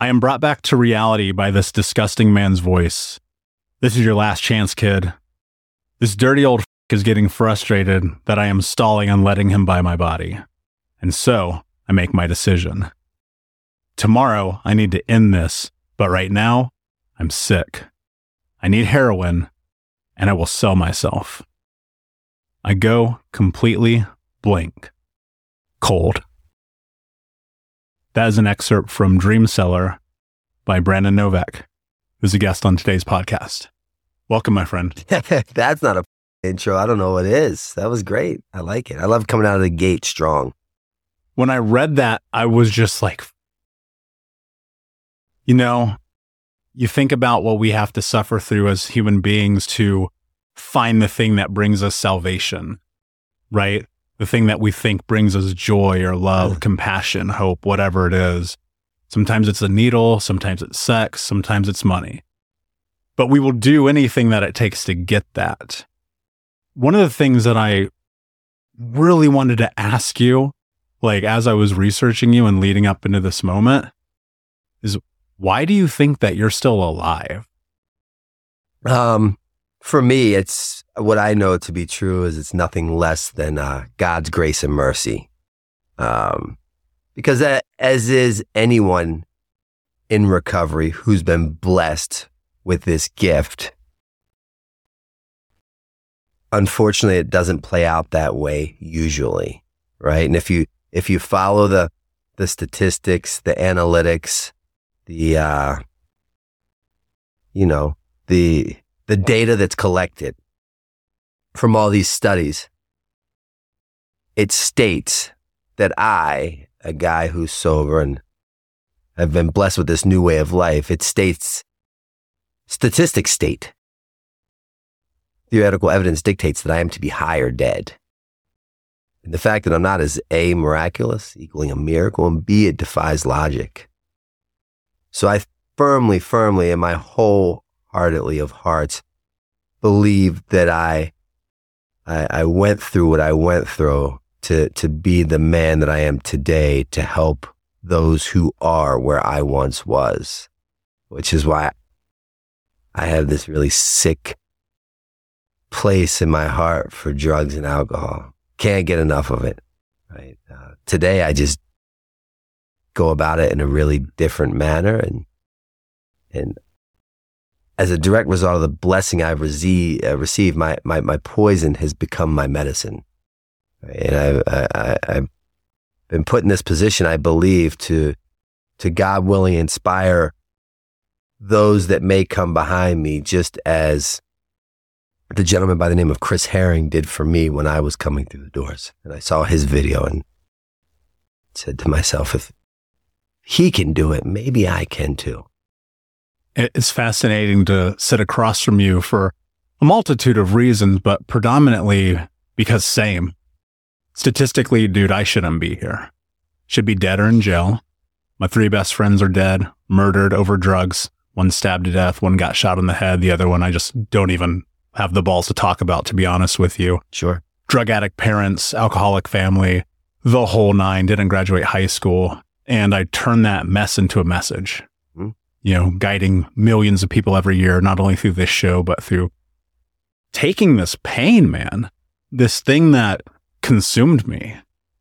I am brought back to reality by this disgusting man's voice. This is your last chance, kid. This dirty old f- is getting frustrated that I am stalling on letting him buy my body. And so I make my decision. Tomorrow, I need to end this, but right now, I'm sick. I need heroin, and I will sell myself. I go completely blank, cold. That is an excerpt from Dreamseller by Brandon Novak, who's a guest on today's podcast. Welcome, my friend. That's not a intro. I don't know what it is. That was great. I like it. I love coming out of the gate strong. When I read that, I was just like, you know, you think about what we have to suffer through as human beings to find the thing that brings us salvation, right? The thing that we think brings us joy or love, compassion, hope, whatever it is. Sometimes it's a needle, sometimes it's sex, sometimes it's money. But we will do anything that it takes to get that. One of the things that I really wanted to ask you, like as I was researching you and leading up into this moment, is why do you think that you're still alive? Um, for me, it's what I know to be true is it's nothing less than uh, God's grace and mercy. Um, because that, as is anyone in recovery who's been blessed with this gift, unfortunately, it doesn't play out that way usually, right? And if you if you follow the the statistics, the analytics, the uh, you know the the data that's collected from all these studies, it states that I, a guy who's sober and I've been blessed with this new way of life, it states, statistics state, theoretical evidence dictates that I am to be high or dead. And the fact that I'm not is A, miraculous, equaling a miracle, and B, it defies logic. So I firmly, firmly, in my whole heartedly of hearts believe that I, I, I went through what I went through to, to be the man that I am today to help those who are where I once was, which is why I have this really sick place in my heart for drugs and alcohol. Can't get enough of it. Right. Uh, today, I just go about it in a really different manner and, and as a direct result of the blessing I've uh, received, my, my, my poison has become my medicine. And I've, I, have been put in this position, I believe, to, to God willing inspire those that may come behind me, just as the gentleman by the name of Chris Herren did for me when I was coming through the doors. And I saw his video and said to myself, if he can do it, maybe I can too it's fascinating to sit across from you for a multitude of reasons, but predominantly because same. Statistically, dude, I shouldn't be here. Should be dead or in jail. My three best friends are dead, murdered over drugs. One stabbed to death, one got shot in the head, the other one I just don't even have the balls to talk about, to be honest with you. Sure. Drug addict parents, alcoholic family, the whole nine, didn't graduate high school. And I turned that mess into a message you know, guiding millions of people every year, not only through this show, but through taking this pain, man, this thing that consumed me.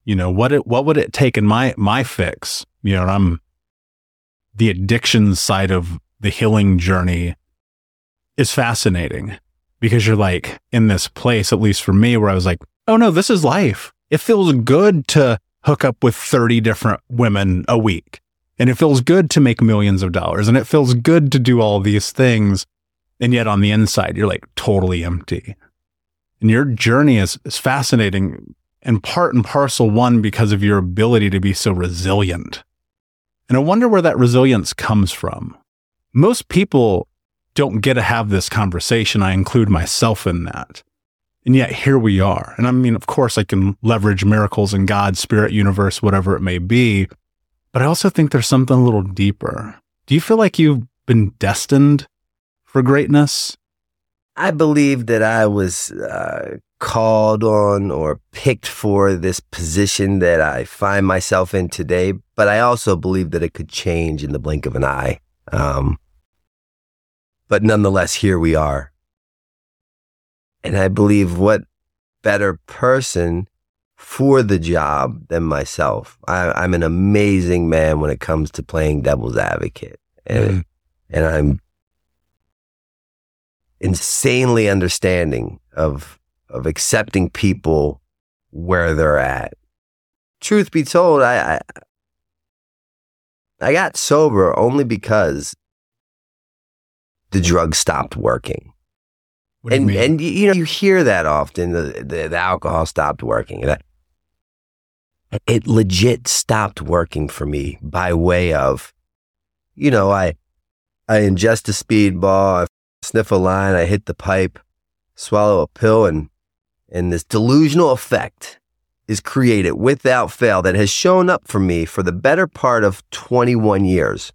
You know, what it, what would it take in my, my fix? You know, I'm the addiction side of the healing journey is fascinating because you're like in this place, at least for me, where I was like, oh no, this is life. It feels good to hook up with 30 different women a week. And it feels good to make millions of dollars and it feels good to do all these things. And yet on the inside, you're like totally empty. And your journey is, is fascinating. and part and parcel one because of your ability to be so resilient. And I wonder where that resilience comes from. Most people don't get to have this conversation. I include myself in that. And yet here we are. And I mean, of course, I can leverage miracles and God, spirit, universe, whatever it may be. But I also think there's something a little deeper. Do you feel like you've been destined for greatness? I believe that I was uh, called on or picked for this position that I find myself in today, but I also believe that it could change in the blink of an eye. Um, but nonetheless, here we are. And I believe what better person for the job than myself. I, am an amazing man when it comes to playing devil's advocate. And, mm. and I'm insanely understanding of of accepting people where they're at. Truth be told, I, I I got sober only because the drug stopped working. and you and you know you hear that often the, the, the alcohol stopped working. That it legit stopped working for me by way of you know I I ingest a speedball, I sniff a line, I hit the pipe, swallow a pill, and and this delusional effect is created without fail that has shown up for me for the better part of 21 years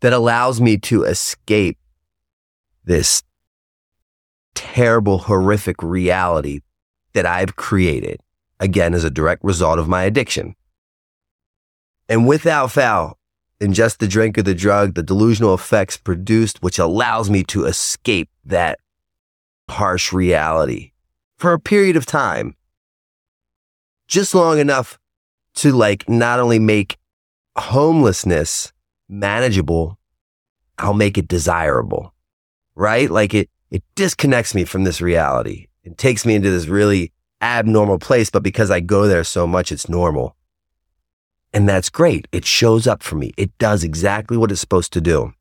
that allows me to escape this terrible, horrific reality that I've created, again, as a direct result of my addiction. And without foul, ingest the drink or the drug, the delusional effects produced, which allows me to escape that harsh reality for a period of time. Just long enough to like not only make homelessness manageable, I'll make it desirable. Right? Like it, it disconnects me from this reality. It takes me into this really abnormal place, but because I go there so much, it's normal. And that's great. It shows up for me. It does exactly what it's supposed to do.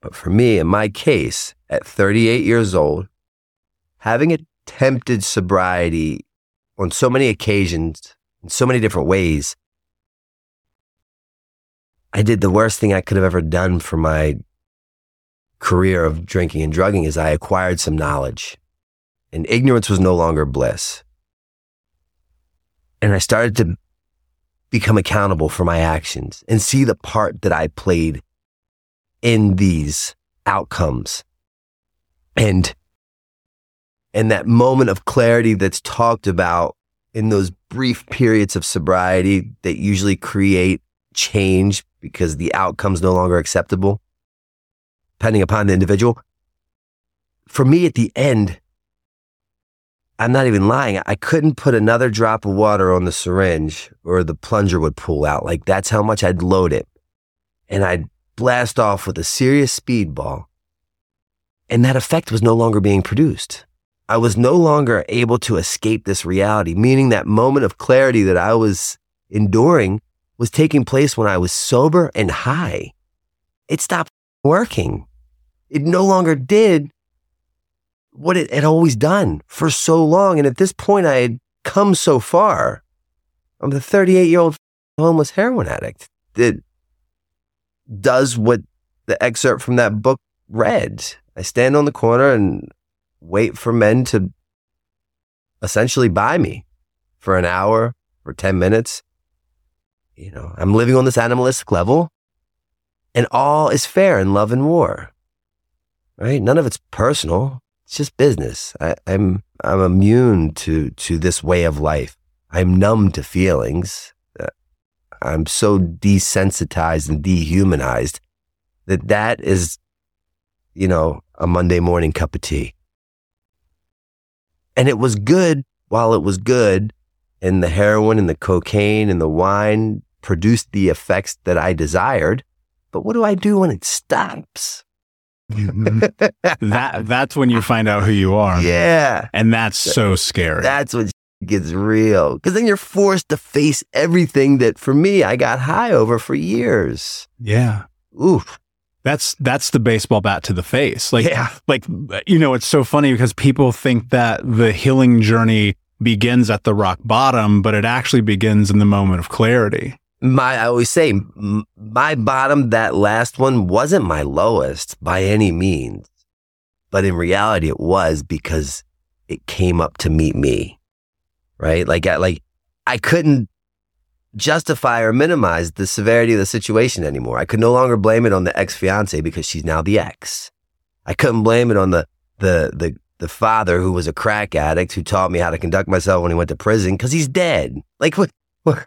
But for me, in my case, at 38 years old, having attempted sobriety on so many occasions, in so many different ways, I did the worst thing I could have ever done for my career of drinking and drugging is I acquired some knowledge and ignorance was no longer bliss. And I started to become accountable for my actions and see the part that I played in these outcomes. And and that moment of clarity that's talked about in those brief periods of sobriety that usually create change because the outcome's no longer acceptable, depending upon the individual. For me, at the end, I'm not even lying. I couldn't put another drop of water on the syringe or the plunger would pull out. Like that's how much I'd load it. And I'd blast off with a serious speedball. And that effect was no longer being produced. I was no longer able to escape this reality, meaning that moment of clarity that I was enduring was taking place when I was sober and high. It stopped working. It no longer did what it had always done for so long. And at this point, I had come so far. I'm the 38 year old homeless heroin addict that does what the excerpt from that book read. I stand on the corner and wait for men to essentially buy me for an hour, for 10 minutes. You know, I'm living on this animalistic level and all is fair in love and war, right? None of it's personal. It's just business. I, I'm I'm immune to to this way of life. I'm numb to feelings. Uh, I'm so desensitized and dehumanized that that is, you know, a Monday morning cup of tea. And it was good while it was good, and the heroin and the cocaine and the wine produced the effects that I desired. But what do I do when it stops? That that's when you find out who you are. Yeah. And that's so scary. That's what gets real. Because then you're forced to face everything that for me I got high over for years. Yeah. Oof. That's that's the baseball bat to the face. Like yeah. like you know, it's so funny because people think that the healing journey begins at the rock bottom, but it actually begins in the moment of clarity. My, I always say, my bottom, that last one wasn't my lowest by any means. But in reality, it was because it came up to meet me. Right. Like, I, like I couldn't justify or minimize the severity of the situation anymore. I could no longer blame it on the ex fiance because she's now the ex. I couldn't blame it on the, the, the, the father who was a crack addict who taught me how to conduct myself when he went to prison because he's dead. Like, what, what?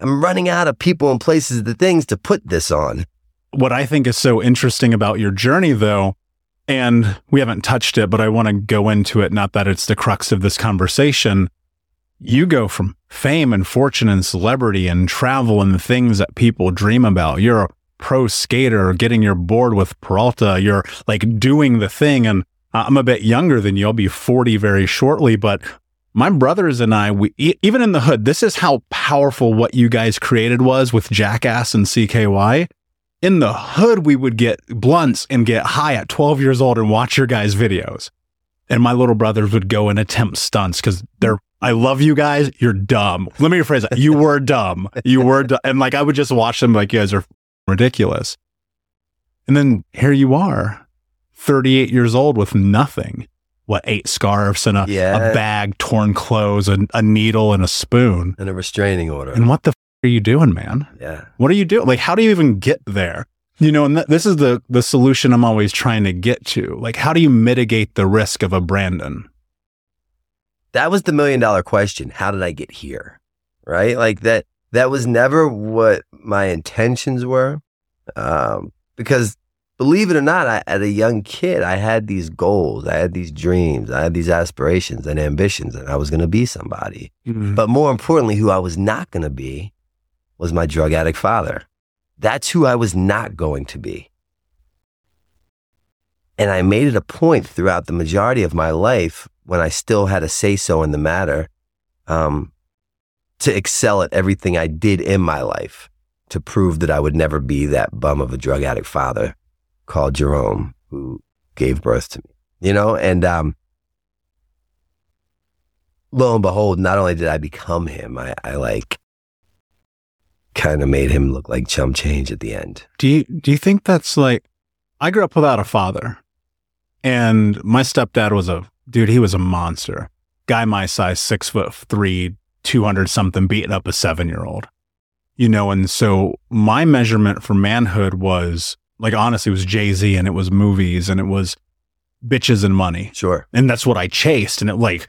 I'm running out of people and places, the things to put this on. What I think is so interesting about your journey, though, and we haven't touched it, but I want to go into it. Not that it's the crux of this conversation. You go from fame and fortune and celebrity and travel and the things that people dream about. You're a pro skater, getting your board with Peralta. You're like doing the thing. And I'm a bit younger than you. I'll be 40 very shortly, but my brothers and I, we even in the hood, this is how powerful what you guys created was with Jackass and CKY in the hood, we would get blunts and get high at 12 years old and watch your guys' videos. And my little brothers would go and attempt stunts because they're, I love you guys. You're dumb. Let me rephrase that. You were dumb. You were, and like I would just watch them like you guys are ridiculous. And then here you are, 38 years old with nothing. What, eight scarves and a, Yeah. a bag, torn clothes, a, a needle, and a spoon. And a restraining order. And what the f- are you doing, man? yeah. What are you doing? Like, how do you even get there? You know, and th- this is the the solution I'm always trying to get to. Like, how do you mitigate the risk of a Brandon? That was the million dollar question. How did I get here? Right? Like that, that was never what my intentions were. Um, because believe it or not, I, as a young kid, I had these goals, I had these dreams, I had these aspirations and ambitions, and I was going to be somebody. But more importantly, who I was not going to be was my drug addict father. That's who I was not going to be. And I made it a point throughout the majority of my life when I still had a say so in the matter um, to excel at everything I did in my life to prove that I would never be that bum of a drug addict father called Jerome who gave birth to me, you know? And um, lo and behold, not only did I become him, I, I like kind of made him look like chum change at the end. Do you do you think that's like? I grew up without a father, and my stepdad was a dude. He was a monster. Guy my size, six foot three, two hundred something, beating up a seven year old. You know, and so my measurement for manhood was like honestly, it was Jay Z, and it was movies, and it was bitches and money. Sure. and that's what I chased. And it like,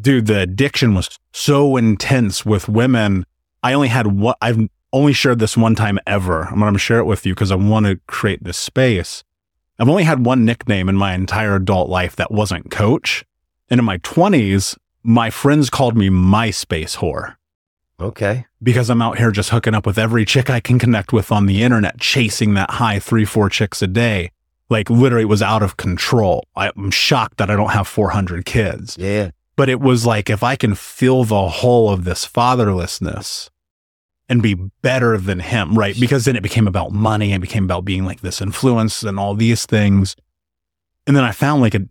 dude, the addiction was so intense with women. I only had what I've only shared this one time ever. I'm going to share it with you because I want to create this space. I've only had one nickname in my entire adult life that wasn't coach. And in my 20s, my friends called me MySpace whore Okay. because I'm out here just hooking up with every chick I can connect with on the internet, chasing that high three, four chicks a day. Like literally it was out of control. I'm shocked that I don't have 400 kids Yeah. but it was like if I can fill the hole of this fatherlessness and be better than him, right? Because then it became about money and became about being like this influence and all these things. And then I found like it,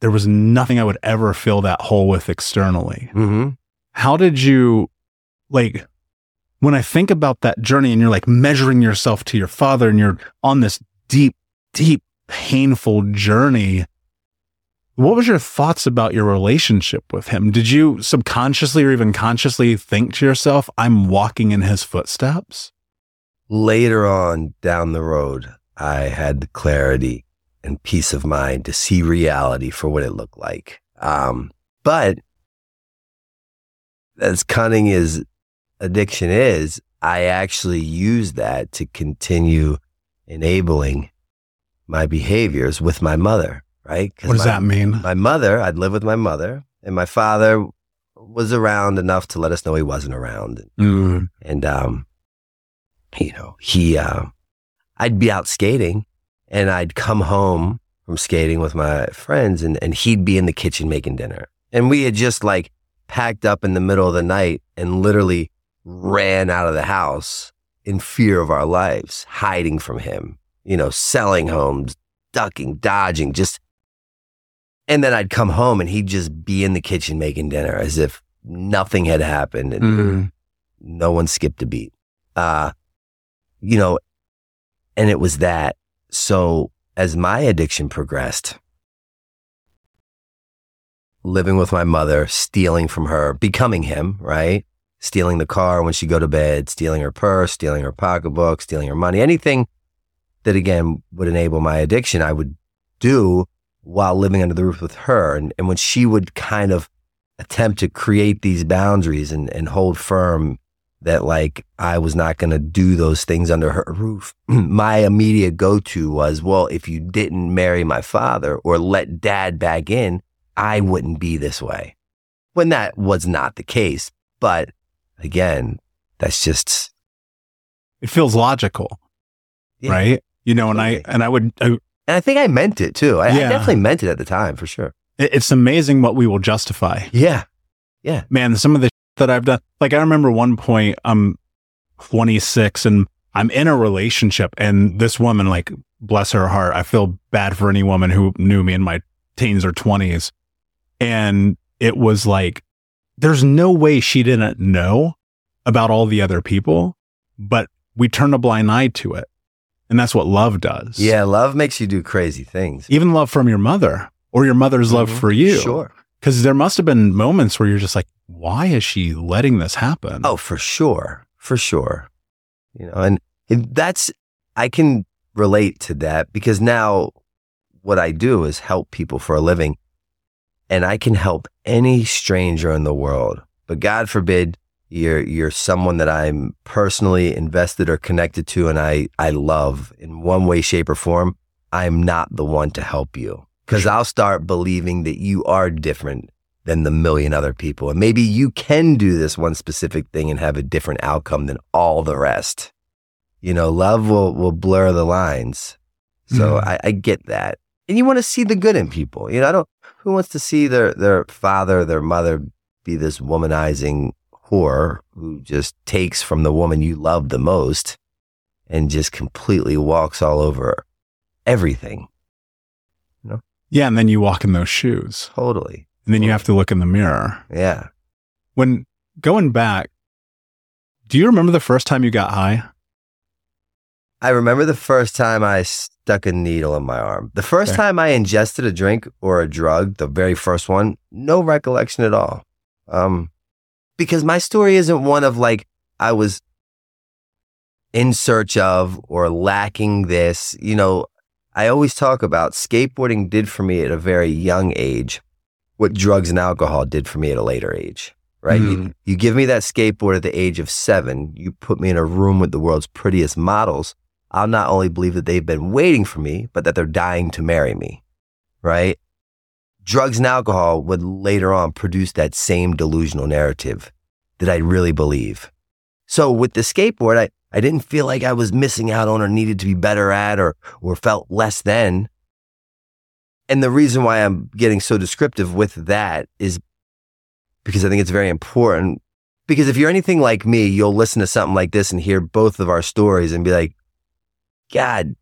there was nothing I would ever fill that hole with externally. Mm-hmm. How did you like when I think about that journey and you're like measuring yourself to your father and you're on this deep, deep, painful journey? What was your thoughts about your relationship with him? Did you subconsciously or even consciously think to yourself, I'm walking in his footsteps? Later on down the road, I had the clarity and peace of mind to see reality for what it looked like. Um, but as cunning as addiction is, I actually use that to continue enabling my behaviors with my mother, right? What does my- that mean? my mother, I'd live with my mother, and my father was around enough to let us know he wasn't around. Mm, And, um, you know, he, uh, I'd be out skating and I'd come home from skating with my friends and, and he'd be in the kitchen making dinner. And we had just like packed up in the middle of the night and literally ran out of the house in fear of our lives, hiding from him, you know, selling homes, ducking, dodging, just And then I'd come home and he'd just be in the kitchen making dinner as if nothing had happened and Mm. no one skipped a beat. Uh, you know, and it was that. So as my addiction progressed, living with my mother, stealing from her, becoming him, right? Stealing the car when she go to bed, stealing her purse, stealing her pocketbook, stealing her money, anything that again would enable my addiction, I would do while living under the roof with her. And, and when she would kind of attempt to create these boundaries and, and hold firm that like I was not going to do those things under her roof. my immediate go to was, well, if you didn't marry my father or let dad back in, I wouldn't be this way. When that was not the case. But again, that's just, It feels logical, Yeah. right? You know, and I and I would. I, and I think I meant it too. I, I definitely meant it at the time for sure. it's amazing what we will justify. Yeah, yeah. man, some of the that I've done, like I remember one point, I'm 26 and I'm in a relationship and this woman, like, bless her heart, I feel bad for any woman who knew me in my teens or 20s. And it was like, there's no way she didn't know about all the other people, but we turn a blind eye to it. And that's what love does. Yeah. Love makes you do crazy things. Even love from your mother or your mother's love Mhm. for you. Sure. Because there must have been moments where you're just like, why is she letting this happen? Oh, for sure. For sure. You know, and that's, I can relate to that because now what I do is help people for a living and I can help any stranger in the world. But God forbid you're, you're someone that I'm personally invested or connected to and I, I love in one way, shape or form. I'm not the one to help you because I'll start believing that you are different than the million other people. And maybe you can do this one specific thing and have a different outcome than all the rest. You know, love will, will blur the lines. So Mhm. I, I get that. And you want to see the good in people. You know, I don't, who wants to see their, their father, their mother be this womanizing whore who just takes from the woman you love the most and just completely walks all over everything. Yeah, and then you walk in those shoes. Totally. And then you have to look in the mirror. Yeah. When going back, do you remember the first time you got high? I remember the first time I stuck a needle in my arm. The first Okay. time I ingested a drink or a drug, the very first one, no recollection at all. Um, because my story isn't one of like I was in search of or lacking this. You know, I always talk about skateboarding did for me at a very young age what drugs and alcohol did for me at a later age. Right? You, Mm. you give me that skateboard at the age of seven, you put me in a room with the world's prettiest models. I'll not only believe that they've been waiting for me, but that they're dying to marry me. Right? Drugs and alcohol would later on produce that same delusional narrative that I really believe. So with the skateboard, I, I didn't feel like I was missing out on or needed to be better at or, or felt less than. And the reason why I'm getting so descriptive with that is because I think it's very important. Because if you're anything like me, you'll listen to something like this and hear both of our stories and be like, God,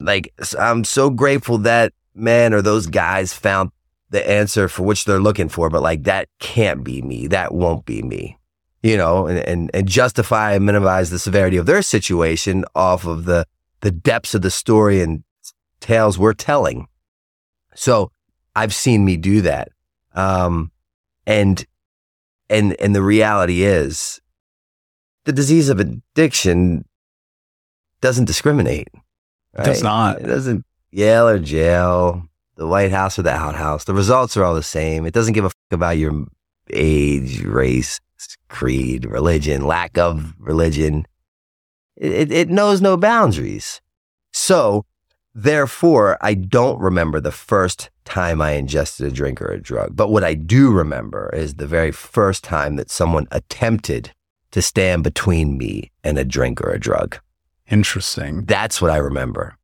like, I'm so grateful that man or those guys found the answer for which they're looking for, but like, that can't be me. That won't be me, you know, and, and, and justify and minimize the severity of their situation off of the, the depths of the story and tales we're telling. So I've seen me do that. Um, and, and, and the reality is the disease of addiction doesn't discriminate. It Does not. It doesn't Yale or jail, the White House or the outhouse. The results are all the same. It doesn't give a fuck about your age, race, creed, religion, lack of religion. It, it knows no boundaries. So, therefore, I don't remember the first time I ingested a drink or a drug. But what I do remember is the very first time that someone attempted to stand between me and a drink or a drug. Interesting. That's what I remember.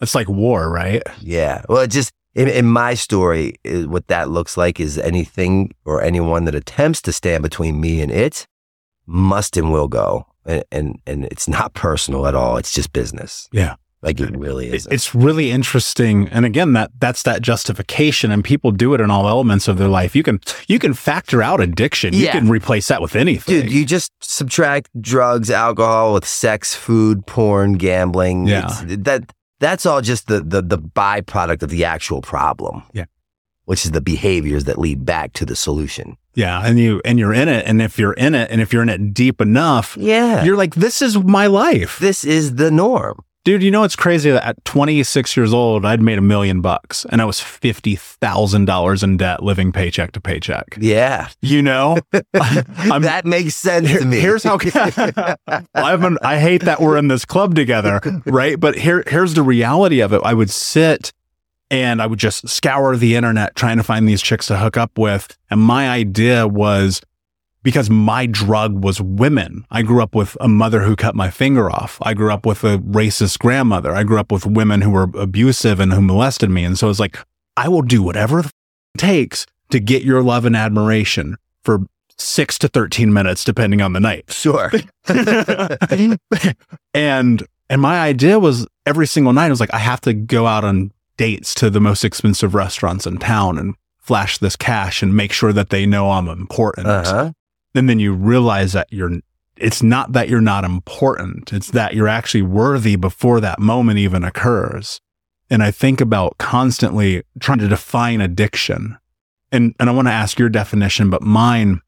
It's like war, right? Yeah. Well, it just in, in my story, is what that looks like is anything or anyone that attempts to stand between me and it must and will go. And, and, and it's not personal at all. It's just business. Yeah. Like it really is. It's really interesting. And again, that that's that justification and people do it in all elements of their life. You can you can factor out addiction. You can replace that with anything. Dude, you just subtract drugs, alcohol with sex, food, porn, gambling. Yeah. It's- that that's all just the, the the byproduct of the actual problem. Yeah. Which is the behaviors that lead back to the solution. yeah. And you and you're in it. And if you're in it and if you're in it deep enough, Yeah. you're like, this is my life. this is the norm. Dude, you know it's crazy that at 26 years old, I'd made a million bucks and I was $50,000 in debt living paycheck to paycheck. Yeah. You know? That makes sense Here- to me. Here's how I haven't, I hate that we're in this club together, right? But here here's the reality of it. I would sit and I would just scour the internet trying to find these chicks to hook up with. And my idea was because my drug was women. I grew up with a mother who cut my finger off. I grew up with a racist grandmother. I grew up with women who were abusive and who molested me. And so it's like, I will do whatever the f- it takes to get your love and admiration for six to 13 minutes, depending on the night. sure. and and my idea was every single night I was like I have to go out on dates to the most expensive restaurants in town and flash this cash and make sure that they know I'm important. Uh-huh. And then you realize that you're it's not that you're not important. It's that you're actually worthy before that moment even occurs. And I think about constantly trying to define addiction. And and I want to ask your definition, but mine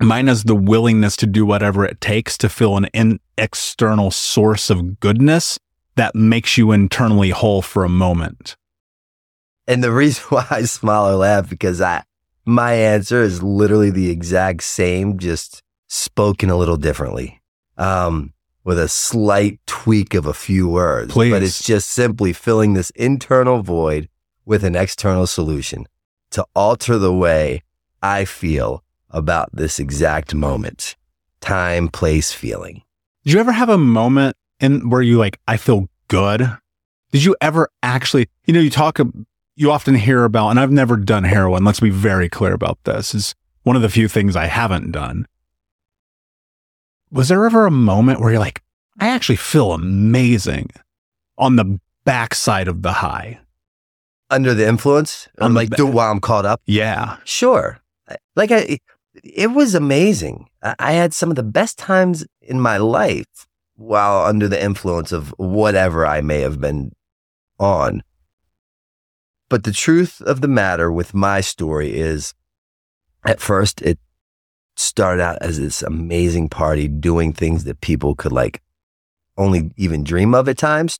mine is the willingness to do whatever it takes to feel an in, external source of goodness that makes you internally whole for a moment. And the reason why I smile or laugh because I my answer is literally the exact same, just spoken a little differently. Um, with a slight tweak of a few words. Please. But it's just simply filling this internal void with an external solution to alter the way I feel about this exact moment. Time, place, feeling. Did you ever have a moment in where you like, I feel good? Did you ever actually, you know, you talk, you often hear about, and I've never done heroin. Let's be very clear about this. Is one of the few things I haven't done. Was there ever a moment where you're like, I actually feel amazing on the backside of the high? Under the influence? I'm like, ba- while I'm caught up. Yeah. Sure. Like I, it was amazing. I I had some of the best times in my life while under the influence of whatever I may have been on. But the truth of the matter with my story is at first it started out as this amazing party doing things that people could like only even dream of at times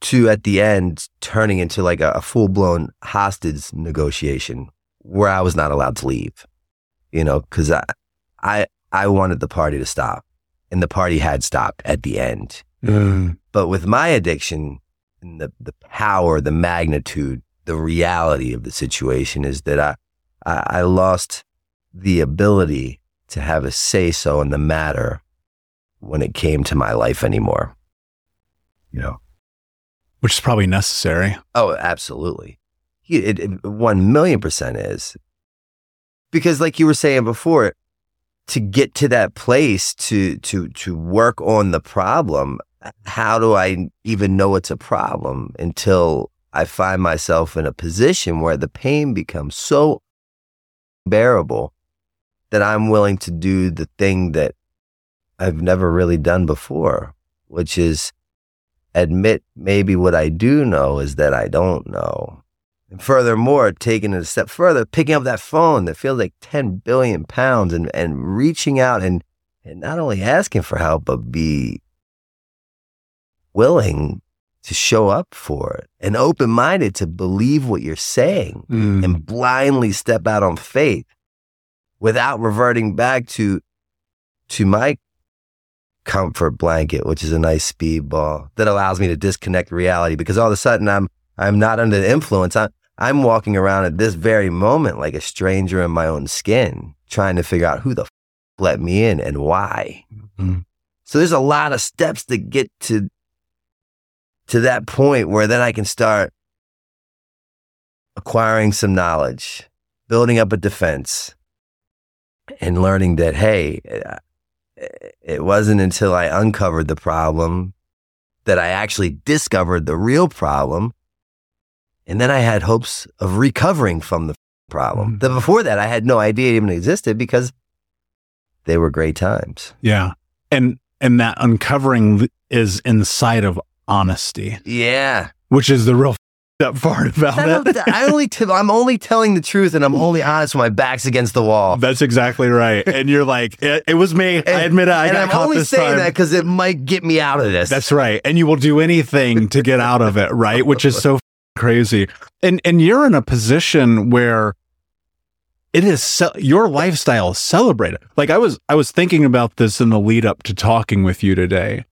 to at the end turning into like a, a full blown hostage negotiation where I was not allowed to leave, you know, because I, I, I wanted the party to stop, and the party had stopped at the end. Mm. But with my addiction, and the the power, the magnitude, the reality of the situation is that I, I, I lost the ability to have a say so in the matter when it came to my life anymore. You know. Which is probably necessary. Oh, absolutely. It, it, one million percent is because, like you were saying before, to get to that place to to to work on the problem, how do I even know it's a problem until I find myself in a position where the pain becomes so bearable that I'm willing to do the thing that I've never really done before, which is admit maybe what I do know is that I don't know. And furthermore, taking it a step further, picking up that phone that feels like 10 billion pounds and, and reaching out and, and not only asking for help, but be willing to show up for it and open minded to believe what you're saying and blindly step out on faith without reverting back to to my comfort blanket, which is a nice speedball that allows me to disconnect reality because all of a sudden I'm I'm not under the influence. I'm I'm walking around at this very moment like a stranger in my own skin, trying to figure out who the f- let me in and why. Mhm. So there's a lot of steps to get to to that point where then I can start acquiring some knowledge, building up a defense, and learning that hey, it wasn't until I uncovered the problem that I actually discovered the real problem. And then I had hopes of recovering from the problem. Mhm. Then before that, I had no idea it even existed because they were great times. Yeah. And and that uncovering is inside of honesty, Yeah. which is the real up part about I, it. I only t- I'm only telling the truth and I'm only honest when my back's against the wall. That's exactly right. And you're like, it, it was me. I admit it. I and got I'm caught only this saying time. that because it might get me out of this. That's right. And you will do anything to get out of it, right? Which is so f- crazy. And and you're in a position where it is ce- your lifestyle is celebrated. Like I was I was thinking about this in the lead up to talking with you today.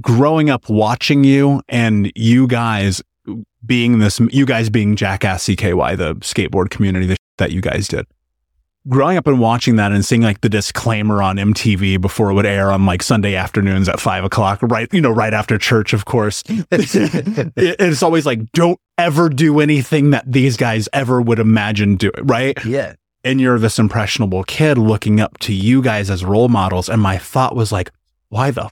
Growing up watching you and you guys being this you guys being Jackass CKY, the skateboard community the sh- that you guys did. Growing up and watching that and seeing like the disclaimer on MTV before it would air on like Sunday afternoons at five o'clock, right? You know, right after church, of course. It- it's always like, don't ever do anything that these guys ever would imagine doing, right? yeah. And you're this impressionable kid looking up to you guys as role models. And my thought was like, why the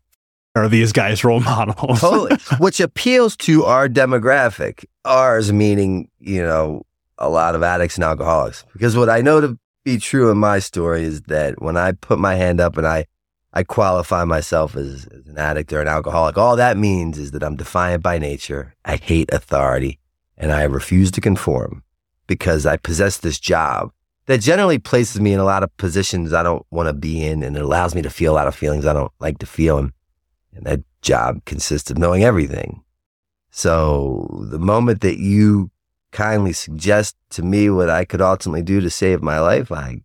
are these guys role models? totally. Which appeals to our demographic, ours meaning, you know, a lot of addicts and alcoholics. Because what I know to be true in my story is that when I put my hand up and I, I qualify myself as, as an addict or an alcoholic, all that means is that I'm defiant by nature. I hate authority and I refuse to conform because I possess this job that generally places me in a lot of positions I don't want to be in and it allows me to feel a lot of feelings I don't like to feel. And and that job consists of knowing everything. So the moment that you kindly suggest to me what I could ultimately do to save my life, I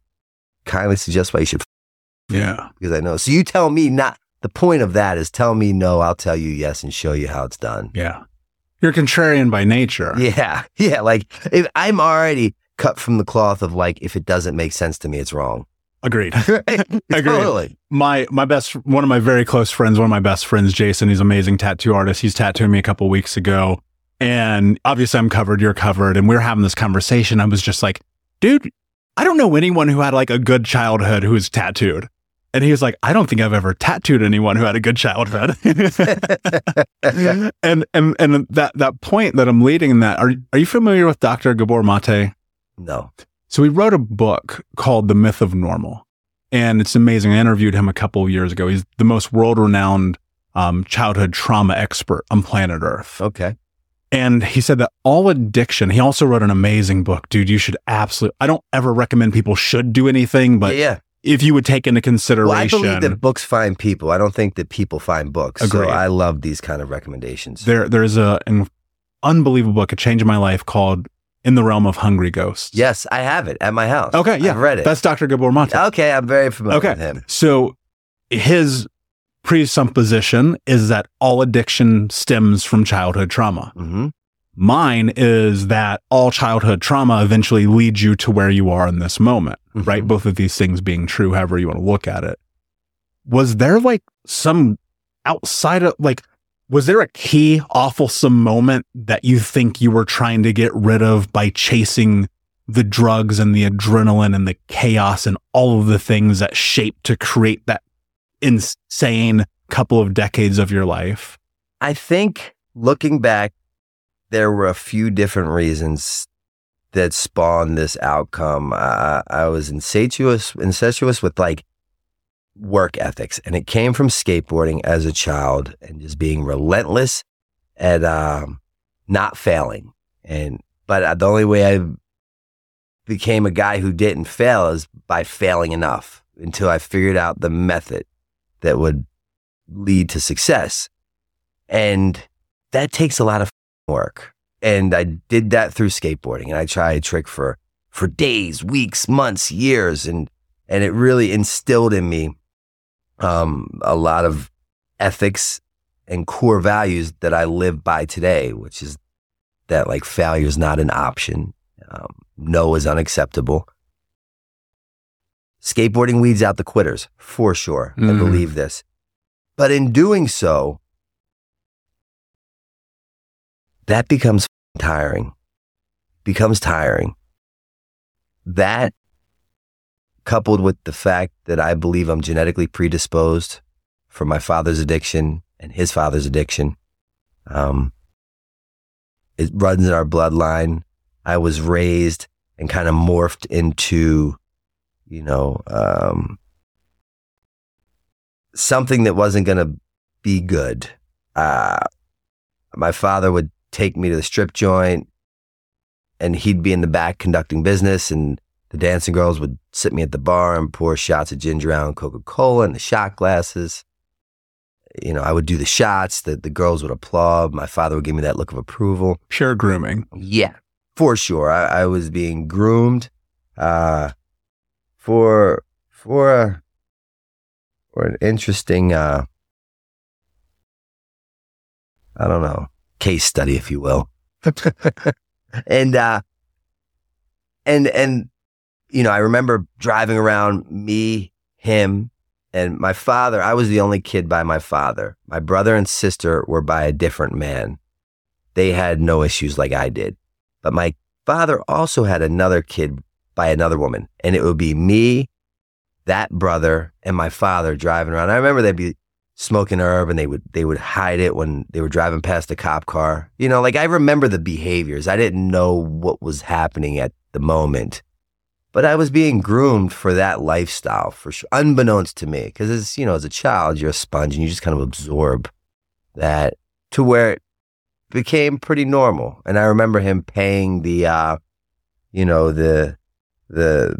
kindly suggest why you should, f- yeah. because I know. So you tell me not, the point of that is tell me no, I'll tell you yes and show you how it's done. Yeah. You're contrarian by nature. Yeah. Yeah. Like if I'm already cut from the cloth of like, if it doesn't make sense to me, it's wrong. Agreed. Totally. my my best one of my very close friends, one of my best friends, Jason, he's an amazing tattoo artist. He's tattooed me a couple weeks ago. And obviously I'm covered, you're covered. And we were having this conversation. I was just like, dude, I don't know anyone who had like a good childhood who was tattooed. And he was like, I don't think I've ever tattooed anyone who had a good childhood. and and and that that point that I'm leading in that, are are you familiar with Dr. Gabor Mate? No. So he wrote a book called The Myth of Normal. And it's amazing. I interviewed him a couple of years ago. He's the most world renowned um, childhood trauma expert on planet Earth. Okay. And he said that all addiction, he also wrote an amazing book. Dude, you should absolutely, I don't ever recommend people should do anything, but yeah. if you would take into Well, I consideration, believe that books find people. I don't think that people find books. Agreed. So I love these kind of recommendations. there there's a, an unbelievable book, a change in my life called In the Realm of Hungry Ghosts. yes, I have it at my house. Okay, yeah. I've read it. That's Dr. Gabor Mate. okay, I'm very familiar Okay. with him. So his presupposition is that all addiction stems from childhood trauma. hmm Mine is that all childhood trauma eventually leads you to where you are in this moment, Mhm. right? Both of these things being true, however you want to look at it. Was there like some outside of like, was there a key awfulsome moment that you think you were trying to get rid of by chasing the drugs and the adrenaline and the chaos and all of the things that shape to create that insane couple of decades of your life? I think looking back, there were a few different reasons that spawned this outcome. I, I was incestuous, incestuous with like work ethics, and it came from skateboarding as a child and just being relentless and um, not failing. And but uh, the only way I became a guy who didn't fail is by failing enough until I figured out the method that would lead to success. And that takes a lot of work. And I did that through skateboarding and I tried a trick for, for days, weeks, months, years. And, and it really instilled in me, um, a lot of ethics and core values that I live by today, which is that like failure is not an option. Um, no is unacceptable. Skateboarding weeds out the quitters for sure. I Mm. believe this. But in doing so, that becomes tiring. Becomes tiring. That coupled with the fact that I believe I'm genetically predisposed for my father's addiction and his father's addiction, Um, it runs in our bloodline. I was raised and kind of morphed into, you know, um, something that wasn't going to be good. Uh, my father would take me to the strip joint and he'd be in the back conducting business and the dancing girls would sit me at the bar and pour shots of ginger ale and Coca-Cola in the shot glasses. You know, I would do the shots, the, the girls would applaud. My father would give me that look of approval. Pure grooming. Yeah, for sure. I, I was being groomed uh, for for a for an interesting uh, I don't know case study, if you will. and uh, and and you know, I remember driving around me, him, and my father. I was the only kid by my father. My brother and sister were by a different man. They had no issues like I did. But my father also had another kid by another woman, and it would be me, that brother, and my father driving around. I remember they'd be smoking herb and they would they would hide it when they were driving past a cop car. You know, like I remember the behaviors. I didn't know what was happening at the moment. But I was being groomed for that lifestyle for sure, unbeknownst to me. Because as you know, as a child, you're a sponge and you just kind of absorb that to where it became pretty normal. And I remember him paying the, uh, you know, the the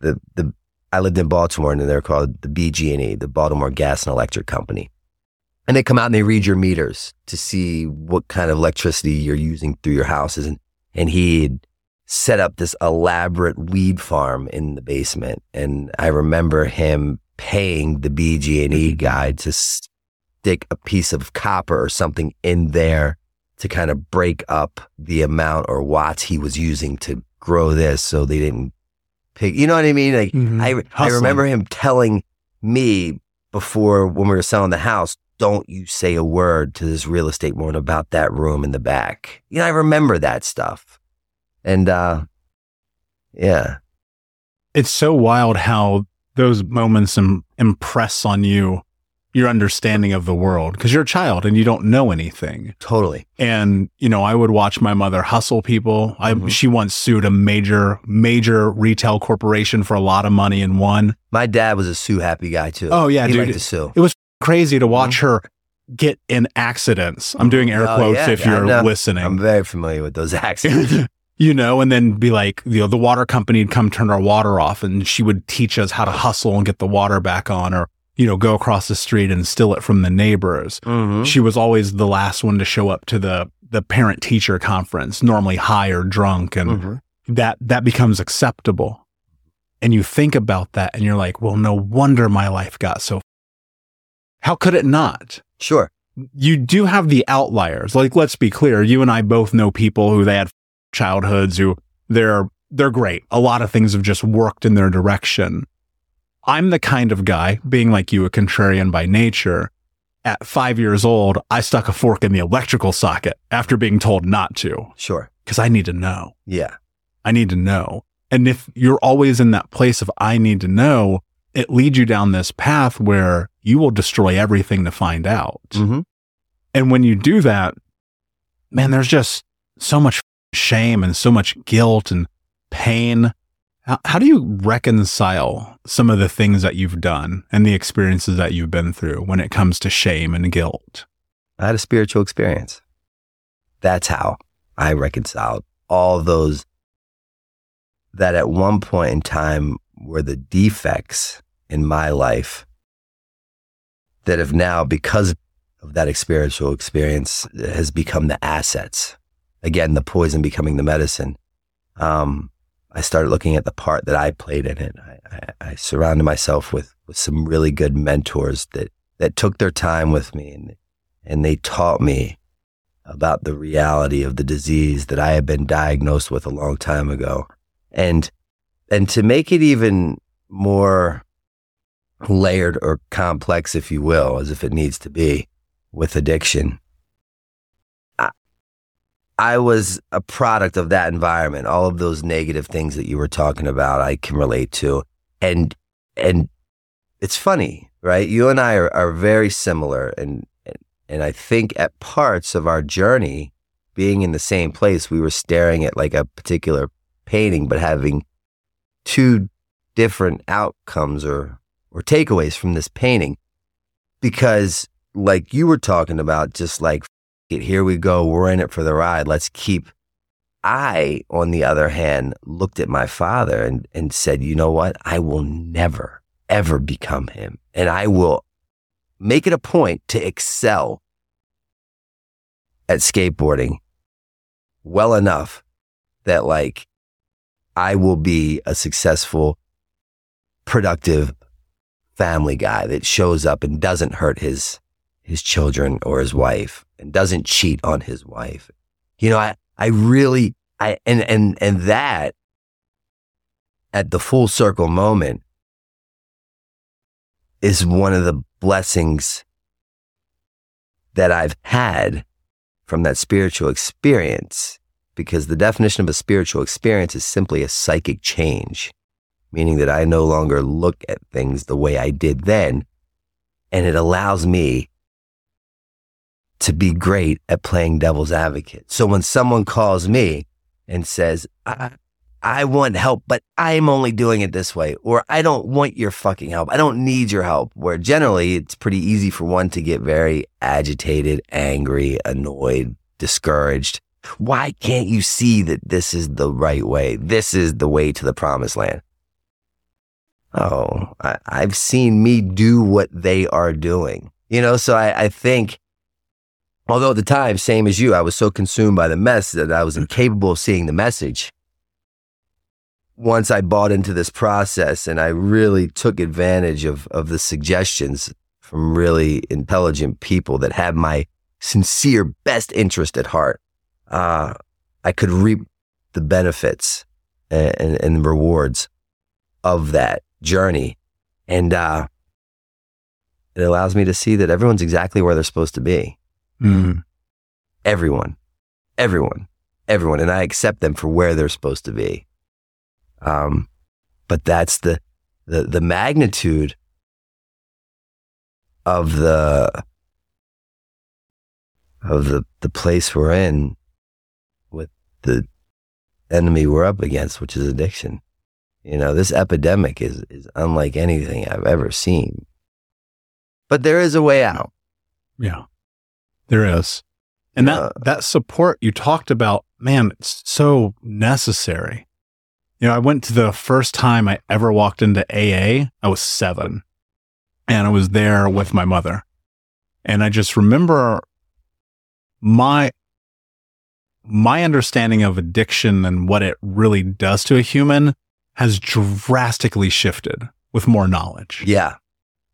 the the. I lived in Baltimore, and they're called the BG&E, the Baltimore Gas and Electric Company. And they come out and they read your meters to see what kind of electricity you're using through your houses. And and he'd set up this elaborate weed farm in the basement. And I remember him paying the BG&E guy to stick a piece of copper or something in there to kind of break up the amount or watts he was using to grow this so they didn't pick you know what I mean? Like mm-hmm. I I remember him telling me before when we were selling the house, don't you say a word to this real estate woman about that room in the back. You know, I remember that stuff. And uh, yeah. It's so wild how those moments Im- impress on you your understanding of the world because you're a child and you don't know anything. Totally. And, you know, I would watch my mother hustle people. I, mm-hmm. She once sued a major, major retail corporation for a lot of money and won. My dad was a sue happy guy too. Oh, yeah, he dude. Liked to sue. It was crazy to watch mm-hmm. her get in accidents. I'm doing air oh, quotes yeah, if you're listening. I'm very familiar with those accidents you know, and then be like, you know, the water company would come turn our water off and she would teach us how to hustle and get the water back on or, you know, go across the street and steal it from the neighbors. Mm-hmm. She was always the last one to show up to the, the parent teacher conference, normally high or drunk. And mm-hmm. that, that becomes acceptable. And you think about that and you're like, well, no wonder my life got so. How could it not? Sure. You do have the outliers. Like, let's be clear. You and I both know people who they had childhoods who they're they're great. A lot of things have just worked in their direction. I'm the kind of guy, being like you, a contrarian by nature. At five years old, I stuck a fork in the electrical socket after being told not to. Sure. Because I need to know. Yeah. I need to know. And if you're always in that place of I need to know, it leads you down this path where you will destroy everything to find out. Mm-hmm. And when you do that, man, there's just so much shame and so much guilt and pain. How, how, do you reconcile some of the things that you've done and the experiences that you've been through when it comes to shame and guilt? I had a spiritual experience. That's how I reconciled all those that at one point in time were the defects in my life that have now, because of that spiritual experience, has become the assets again, the poison becoming the medicine. Um, I started looking at the part that I played in it. I, I, I, surrounded myself with, with some really good mentors that, that took their time with me and, and they taught me about the reality of the disease that I had been diagnosed with a long time ago. And, and to make it even more layered or complex, if you will, as if it needs to be with addiction, I was a product of that environment. All of those negative things that you were talking about, I can relate to. And and it's funny, right? You and I are, are very similar in And I think at parts of our journey, being in the same place, we were staring at like a particular painting, but having two different outcomes or, or takeaways from this painting. Because, like you were talking about, just like, here we go, we're in it for the ride, let's keep. I, on the other hand, looked at my father and, and said, you know what? I will never, ever become him. And I will make it a point to excel at skateboarding well enough that like I will be a successful, productive family guy that shows up and doesn't hurt his his children or his wife and doesn't cheat on his wife. You know, I I really I and and and that at the full circle moment is one of the blessings that I've had from that spiritual experience because the definition of a spiritual experience is simply a psychic change, meaning that I no longer look at things the way I did then. And it allows me to be great at playing devil's advocate. So when someone calls me and says, I, I want help, but I'm only doing it this way, or I don't want your fucking help. I don't need your help. Where generally it's pretty easy for one to get very agitated, angry, annoyed, discouraged. Why can't you see that this is the right way? This is the way to the promised land. Oh, I, have seen me do what they are doing. You know, so I, I think, although at the time, same as you, I was so consumed by the mess that I was incapable of seeing the message once I bought into this process and I really took advantage of, of the suggestions from really intelligent people that had my sincere best interest at heart, uh, I could reap the benefits and, and, and, rewards of that journey. And uh, it allows me to see that everyone's exactly where they're supposed to be. Mm. Everyone, everyone, everyone. And I accept them for where they're supposed to be. Um, but that's the, the, the magnitude of the, of the, the place we're in with the enemy we're up against, which is addiction. You know, this epidemic is, is unlike anything I've ever seen. But there is a way out. Yeah, there is. And that, uh, that support you talked about, man, it's so necessary. You know, I went to the first time I ever walked into AA. I was seven and I was there with my mother. And I just remember my, my understanding of addiction and what it really does to a human has drastically shifted with more knowledge. Yeah.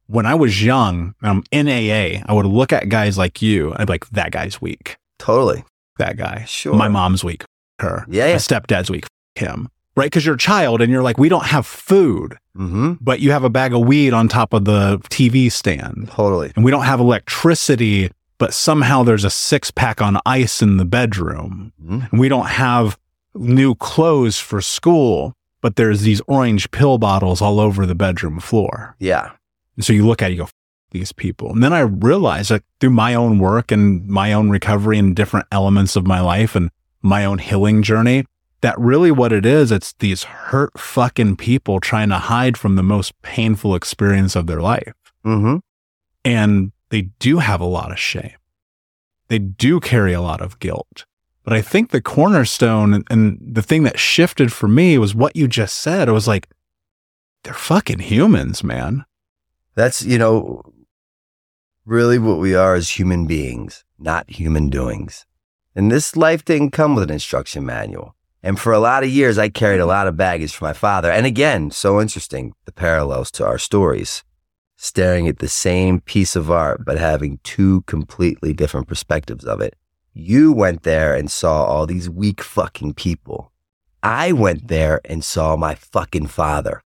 When I was young, um, in AA, I would look at guys like you. I'd be like, that guy's weak. Totally. That guy. Sure. My mom's weak. Her. Yeah. yeah. My stepdad's weak. Him right? Because you're a child and you're like, we don't have food, mm-hmm. but you have a bag of weed on top of the TV stand. Totally. And we don't have electricity, but somehow there's a six pack on ice in the bedroom. Mm-hmm. And we don't have new clothes for school, but there's these orange pill bottles all over the bedroom floor. Yeah. And so you look at it, you go, these people. And then I realized that through my own work and my own recovery and different elements of my life and my own healing journey, that really what it is, it's these hurt fucking people trying to hide from the most painful experience of their life. Mm-hmm. And they do have a lot of shame. They do carry a lot of guilt. But I think the cornerstone and, and the thing that shifted for me was what you just said. It was like, they're fucking humans, man. That's, you know, really what we are as human beings, not human doings. And this life didn't come with an instruction manual. And for a lot of years, I carried a lot of baggage from my father. And again, so interesting, the parallels to our stories, staring at the same piece of art, but having two completely different perspectives of it. You went there and saw all these weak fucking people. I went there and saw my fucking father.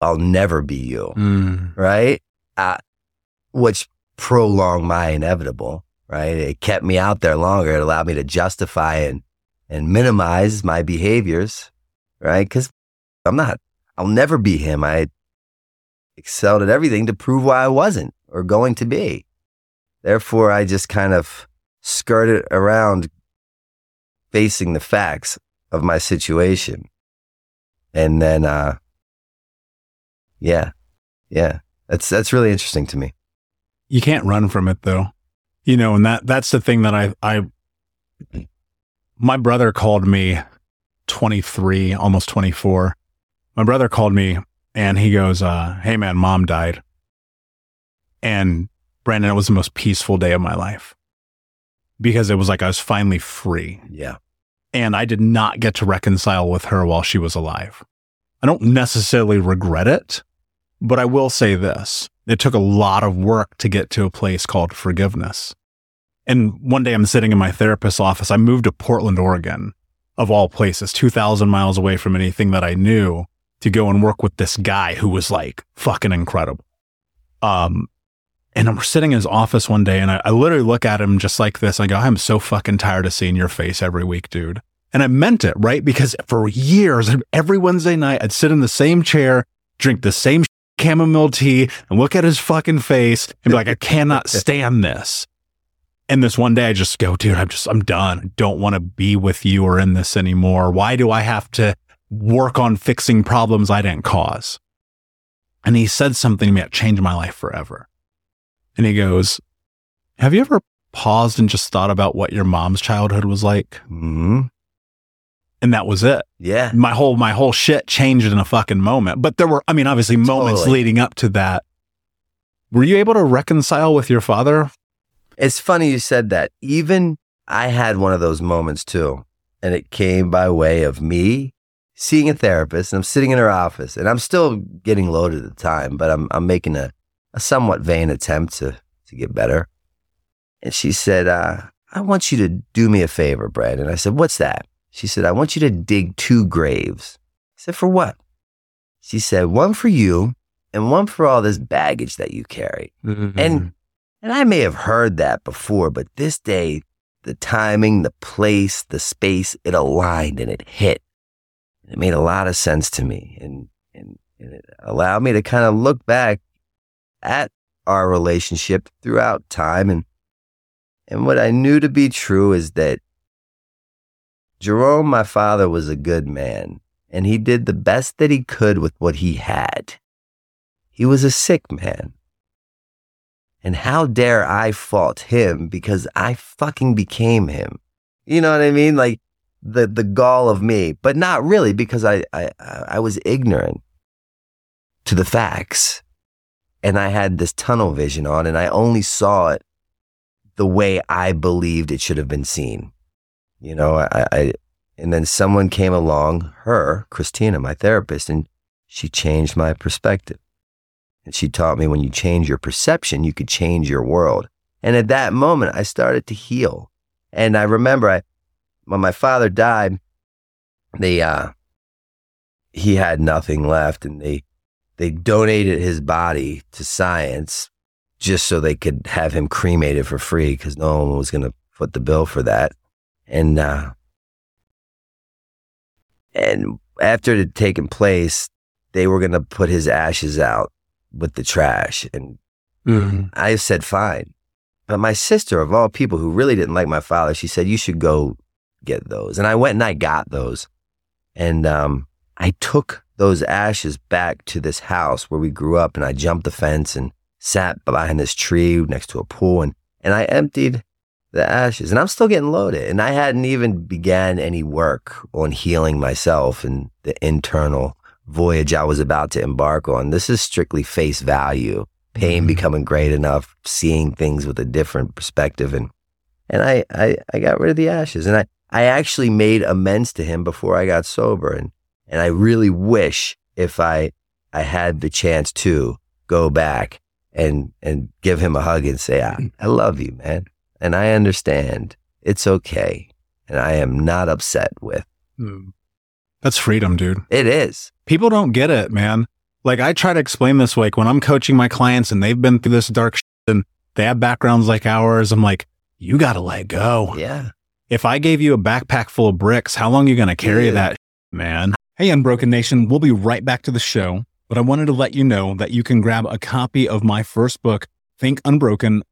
I'll never be you. Mm. Right? Uh, which prolonged my inevitable, right? It kept me out there longer. It allowed me to justify and and minimize my behaviors, right? Because I'm not, I'll never be him. I excelled at everything to prove why I wasn't or going to be. Therefore, I just kind of skirted around facing the facts of my situation. And then, uh, yeah, yeah, that's, that's really interesting to me. You can't run from it though. You know, and that, that's the thing that I, I, my brother called me 23, almost 24. My brother called me and he goes, uh, Hey man, mom died. And Brandon, it was the most peaceful day of my life because it was like I was finally free. Yeah. And I did not get to reconcile with her while she was alive. I don't necessarily regret it, but I will say this. It took a lot of work to get to a place called forgiveness. And one day I'm sitting in my therapist's office. I moved to Portland, Oregon, of all places, 2,000 miles away from anything that I knew to go and work with this guy who was like fucking incredible. Um, and I'm sitting in his office one day and I, I literally look at him just like this. I go, I'm so fucking tired of seeing your face every week, dude. And I meant it, right? Because for years, every Wednesday night, I'd sit in the same chair, drink the same chamomile tea and look at his fucking face and be like, I cannot stand this. And this one day I just go, dude, I'm just, I'm done. I don't want to be with you or in this anymore. Why do I have to work on fixing problems I didn't cause? And he said something to me that changed my life forever. And he goes, Have you ever paused and just thought about what your mom's childhood was like? Mm-hmm. And that was it. Yeah. My whole my whole shit changed in a fucking moment. But there were, I mean, obviously moments Totally. leading up to that. Were you able to reconcile with your father? It's funny you said that. Even I had one of those moments too. And it came by way of me seeing a therapist and I'm sitting in her office and I'm still getting loaded at the time, but I'm, I'm making a, a somewhat vain attempt to, to get better. And she said, uh, I want you to do me a favor, Brad. And I said, What's that? She said, I want you to dig two graves. I said, For what? She said, One for you and one for all this baggage that you carry. Mm-hmm. And and I may have heard that before, but this day, the timing, the place, the space, it aligned and it hit. It made a lot of sense to me. And, and, and it allowed me to kind of look back at our relationship throughout time. And, and what I knew to be true is that Jerome, my father, was a good man and he did the best that he could with what he had. He was a sick man. And how dare I fault him because I fucking became him. You know what I mean? Like the the gall of me, but not really because I I I was ignorant to the facts. And I had this tunnel vision on and I only saw it the way I believed it should have been seen. You know, I, I and then someone came along, her, Christina, my therapist, and she changed my perspective. And she taught me when you change your perception, you could change your world. And at that moment, I started to heal. And I remember I, when my father died, they, uh, he had nothing left and they, they donated his body to science just so they could have him cremated for free because no one was going to foot the bill for that. And, uh, and after it had taken place, they were going to put his ashes out with the trash. And I said, fine. But my sister, of all people who really didn't like my father, she said, you should go get those. And I went and I got those. And um, I took those ashes back to this house where we grew up. And I jumped the fence and sat behind this tree next to a pool. And, and I emptied the ashes. And I'm still getting loaded. And I hadn't even began any work on healing myself and the internal voyage I was about to embark on. This is strictly face value, pain Mhm. becoming great enough, seeing things with a different perspective. And, and I, I, I got rid of the ashes and I, I actually made amends to him before I got sober. And, and I really wish if I, I had the chance to go back and, and give him a hug and say, I, I love you, man. And I understand it's okay. And I am not upset with Mm. That's freedom, dude. it is. People don't get it, man. Like I try to explain this like when I'm coaching my clients and they've been through this dark shit and they have backgrounds like ours, I'm like, you got to let go. Yeah. If I gave you a backpack full of bricks, how long are you going to carry Yeah. that, man? Hey, Unbroken Nation, we'll be right back to the show, but I wanted to let you know that you can grab a copy of my first book, Think Unbroken,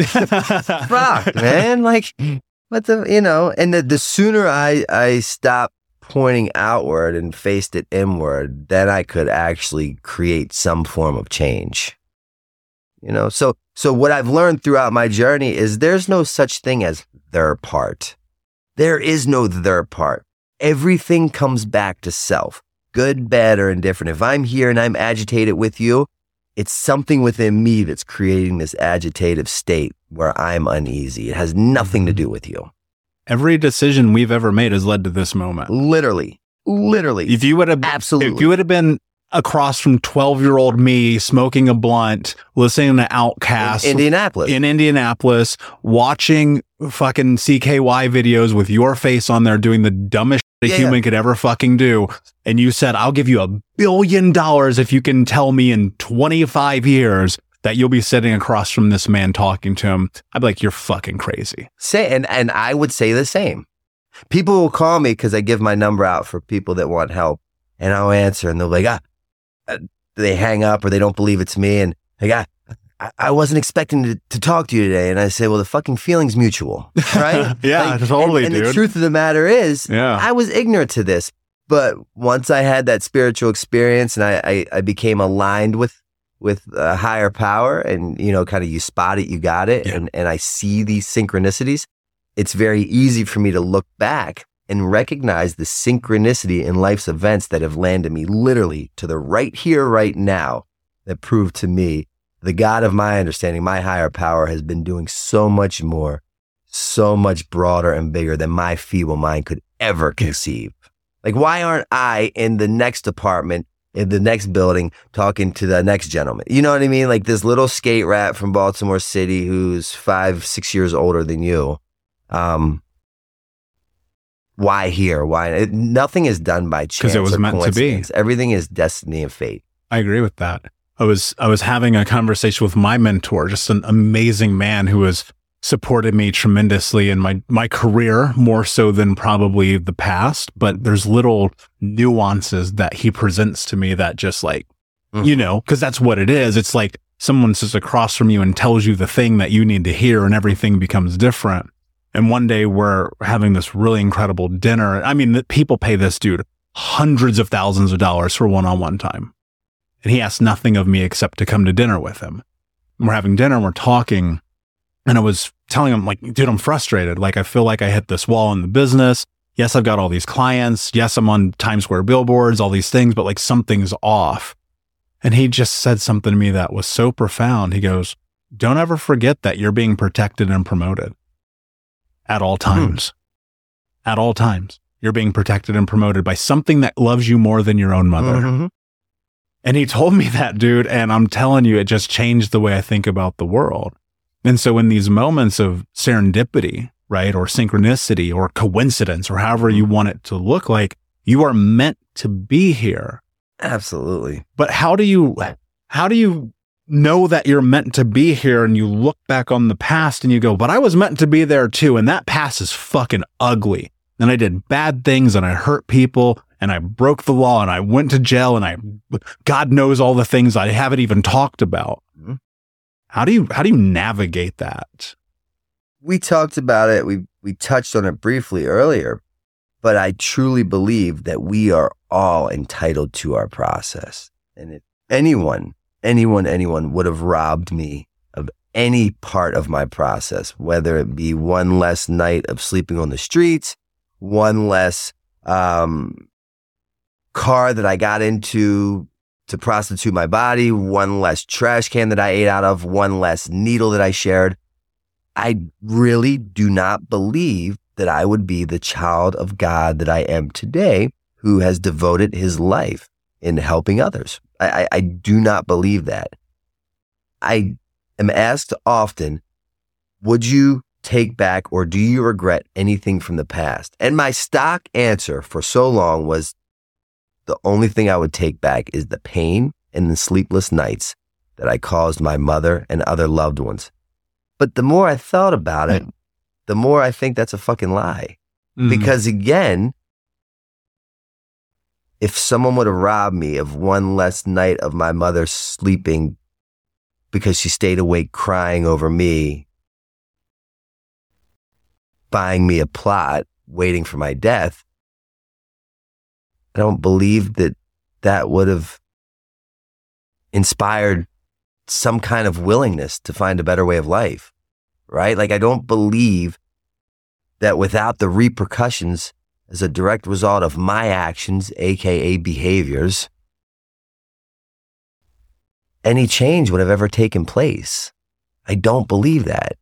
Fuck, man. Like, what the, you know, and the, the sooner I, I stop pointing outward and faced it inward, then I could actually create some form of change. You know, so, so what I've learned throughout my journey is there's no such thing as their part. There is no their part. Everything comes back to self, good, bad, or indifferent. If I'm here and I'm agitated with you, it's something within me that's creating this agitative state where I'm uneasy. It has nothing to mm-hmm. do with you. Every decision we've ever made has led to this moment. Literally, literally. If you would have Absolutely. if you would have been across from 12 year old me smoking a blunt, listening to Outkast in Indianapolis. in Indianapolis, watching fucking CKY videos with your face on there doing the dumbest a Yeah, human could ever fucking do. And you said, I'll give you a billion dollars if you can tell me in 25 years that you'll be sitting across from this man talking to him. I'd be like, you're fucking crazy. say and and I would say the same. People will call me because I give my number out for people that want help, and I'll answer, and they're like, ah, uh, they hang up or they don't believe it's me, and they got. I, wasn't expecting to, to talk to you today, and I say, well, the fucking feeling's mutual, right? Yeah, Like, totally, and, and dude. the truth of the matter is, Yeah. I was ignorant to this, but once I had that spiritual experience and I, I, I became aligned with with a higher power, and you know, kind of you spot it, you got it, Yeah. and and I see these synchronicities. It's very easy for me to look back and recognize the synchronicity in life's events that have landed me literally to the right here, right now, that prove to me the God of my understanding, my higher power, has been doing so much more, so much broader and bigger than my feeble mind could ever conceive. Like, why aren't I in the next apartment, in the next building, talking to the next gentleman? You know what I mean? Like this little skate rat from Baltimore City who's five, six years older than you. Um, why here? Why it, nothing is done by chance? Because it was meant to be. Everything is destiny and fate. I agree with that. I was I was having a conversation with my mentor, just an amazing man who has supported me tremendously in my my career more so than probably the past, but there's little nuances that he presents to me that just like Mhm. you know, cuz that's what it is. It's like someone sits across from you and tells you the thing that you need to hear and everything becomes different. And one day we're having this really incredible dinner. I mean, people pay this dude hundreds of thousands of dollars for one-on-one time and he asked nothing of me except to come to dinner with him. And we're having dinner and we're talking. And I was telling him, like, dude, I'm frustrated. Like, I feel like I hit this wall in the business. Yes, I've got all these clients. Yes, I'm on Times Square billboards, all these things, but like something's off. And he just said something to me that was so profound. He goes, Don't ever forget that you're being protected and promoted at all times. At all times. You're being protected and promoted by something that loves you more than your own mother. Mhm. And he told me that, dude. And I'm telling you, it just changed the way I think about the world. And so in these moments of serendipity, right, or synchronicity or coincidence or however you want it to look like, you are meant to be here. Absolutely. But how do you, how do you know that you're meant to be here and you look back on the past and you go, but I was meant to be there too. And that past is fucking ugly. And I did bad things and I hurt people and I broke the law and I went to jail and I, God knows all the things I haven't even talked about. Mhm. How do you, how do you navigate that? we talked about it. We we touched on it briefly earlier, but I truly believe that we are all entitled to our process. And if anyone, anyone, anyone would have robbed me of any part of my process, whether it be one less night of sleeping on the streets, one less um, car that I got into to prostitute my body, one less trash can that I ate out of, one less needle that I shared. I really do not believe that I would be the child of God that I am today, who has devoted his life in helping others. I, I, I do not believe that. I am asked often, would you take back or do you regret anything from the past? And my stock answer for so long was the only thing I would take back is the pain and the sleepless nights that I caused my mother and other loved ones. But the more I thought about it, the more I think that's a fucking lie. Mhm. Because again, if someone would have robbed me of one less night of my mother sleeping because she stayed awake crying over me, buying me a plot, waiting for my death, I don't believe that that would have inspired some kind of willingness to find a better way of life, right? Like, I don't believe that without the repercussions as a direct result of my actions, AKA behaviors, any change would have ever taken place. I don't believe that.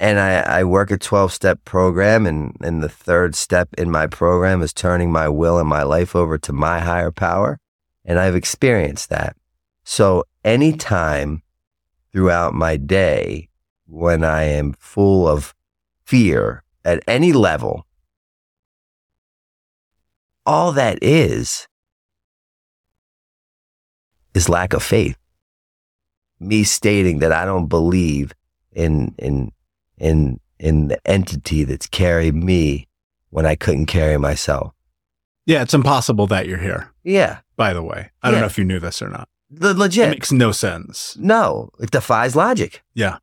And I, I work a 12 step program, and, and the third step in my program is turning my will and my life over to my higher power. And I've experienced that. So anytime throughout my day when I am full of fear at any level, all that is is lack of faith. Me stating that I don't believe in in in in the entity that's carried me when I couldn't carry myself. Yeah, it's impossible that you're here, Yeah, by the way. I don't know if you knew this or not. the It legit. makes no sense. no, it defies logic. Yeah.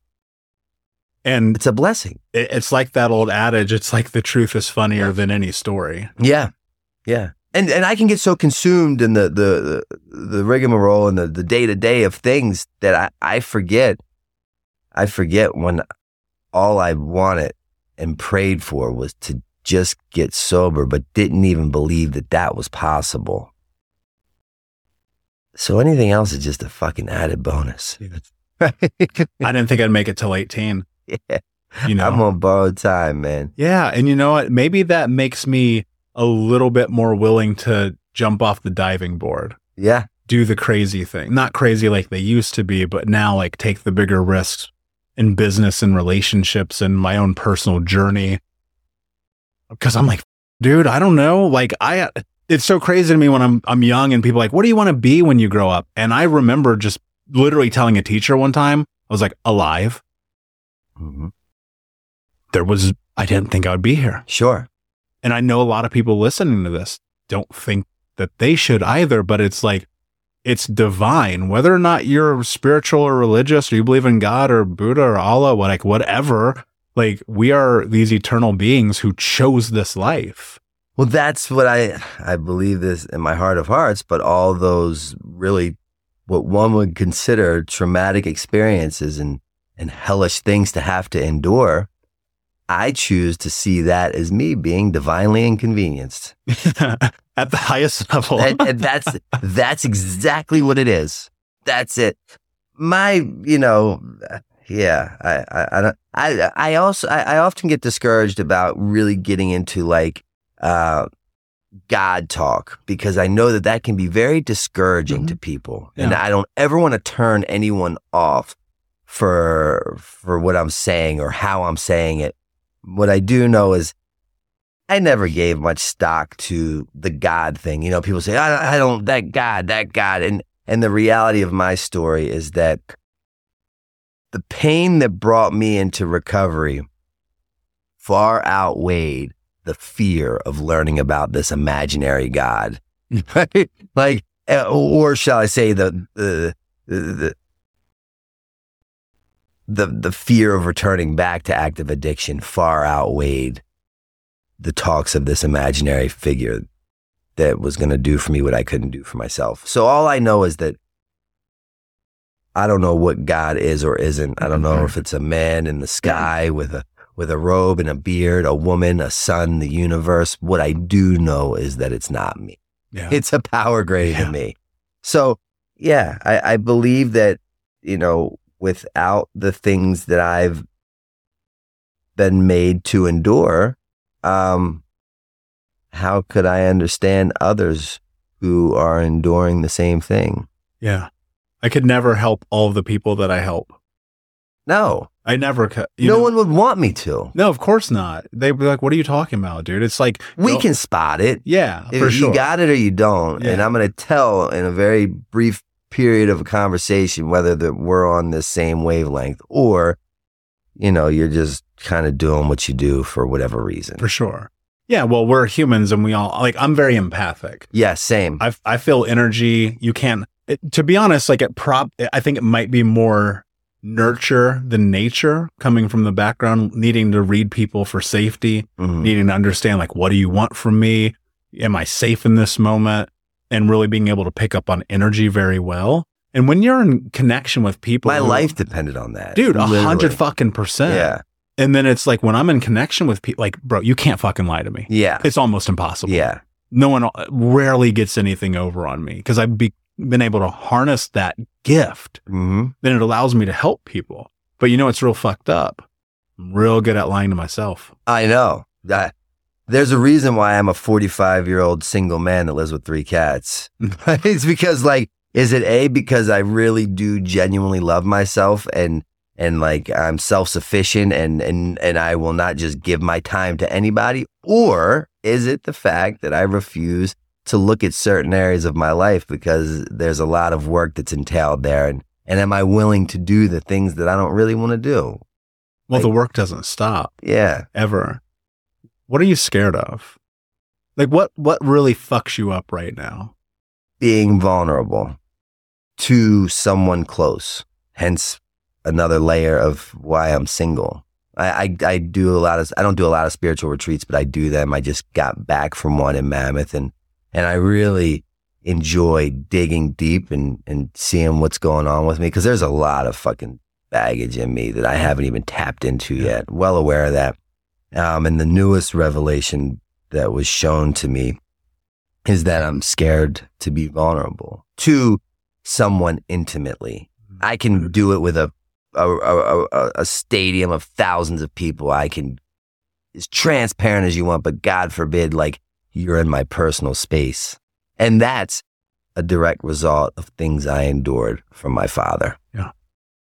And It's a blessing. it, it's like that old adage it's like the truth is funnier than any story. Yeah, yeah. And and I can get so consumed in the the the, the rigmarole and the the day to day of things that I I forget. I forget when all I wanted and prayed for was to just get sober, but didn't even believe that that was possible. So anything else is just a fucking added bonus. I didn't think I'd make it till 18. yeah, You know? I'm on borrowed time, man. Yeah. And you know what? Maybe that makes me a little bit more willing to jump off the diving board, Yeah, do the crazy thing. Not crazy like they used to be, but now like take the bigger risks in business and relationships and my own personal journey. Cause I'm like, dude, I don't know. Like I, it's so crazy to me when I'm, I'm young and people are like, what do you want to be when you grow up? And I remember just literally telling a teacher one time, I was like, alive. Mhm. There was, I didn't think I would be here. sure. And I know a lot of people listening to this don't think that they should either, but it's like, it's divine. Whether or not you're spiritual or religious, or you believe in God or Buddha or Allah, what- like whatever, like we are these eternal beings who chose this life. Well, that's what I I believe this in my heart of hearts. But all those really, what one would consider traumatic experiences and and hellish things to have to endure, I choose to see that as me being divinely inconvenienced, At the highest level. and, and that's that's exactly what it is. That's it. My, you know, yeah. I I I don't, I, I also I, I often get discouraged about really getting into like uh, God talk because I know that that can be very discouraging to people, and I don't ever want to turn anyone off for for what I'm saying or how I'm saying it. What I do know is I never gave much stock to the God thing. You know, people say I, I don't that God, that God, and and the reality of my story is that the pain that brought me into recovery far outweighed the fear of learning about this imaginary God. Right? like, uh, or shall I say, the, the, the, the, the fear of returning back to active addiction far outweighed the talks of this imaginary figure that was going to do for me what I couldn't do for myself. So all I know is that I don't know what God is or isn't. I don't know if it's a man in the sky with a with a robe and a beard, a woman, a sun, the universe. What I do know is that it's not me. yeah. It's a power greater Yeah. than me. So yeah, I, I believe that, you know, without the things that I've been made to endure, um, how could I understand others who are enduring the same thing? yeah. I could never help all of the people that I help. No, I never. You no know- one would want me to. No, of course not. They'd be like, "What are you talking about, dude?" It's like We can spot it. Yeah, If for sure. You got it or you don't. And I'm going to tell in a very brief period of a conversation whether that we're on the same wavelength or, you know, you're just kind of doing what you do for whatever reason. for sure. Yeah, well, we're humans, and we all like. I'm very empathic. yeah, same. I I feel energy. You can't. It, to be honest, like it prop. I think it might be more nurture than nature coming from the background, needing to read people for safety, Mhm. needing to understand like what do you want from me? Am I safe in this moment? And really being able to pick up on energy very well. And when you're in connection with people, My who- life depended on that. dude, a hundred fucking percent. Yeah. And then it's like when I'm in connection with people, like, bro, you can't fucking lie to me. Yeah. It's almost impossible. Yeah. No one rarely gets anything over on me because I've be, been able to harness that gift. hmm Then it allows me to help people. But you know, it's real fucked up. I'm real good at lying to myself. I know. That there's a reason why I'm a 45 year old single man that lives with three cats. it's because like, is it a because I really do genuinely love myself and and like I'm self sufficient and and and I will not just give my time to anybody, or is it the fact that I refuse to look at certain areas of my life because there's a lot of work that's entailed there and and am I willing to do the things that I don't really want to do? Well, Like- the work doesn't stop Yeah. ever. What are you scared of? Like what what really fucks you up right now? being vulnerable to someone close. Hence, another layer of why I'm single. I, I I do a lot of I don't do a lot of spiritual retreats, but I do them. I just got back from one in Mammoth, and and I really enjoy digging deep and and seeing what's going on with me because there's a lot of fucking baggage in me that I haven't even tapped into Yeah. yet. Well aware of that. Um, and the newest revelation that was shown to me is that I'm scared to be vulnerable to someone intimately. I can do it with a a, a, a, stadium of thousands of people. I can as transparent as you want, but God forbid, like you're in my personal space, and that's a direct result of things I endured from my father. Yeah.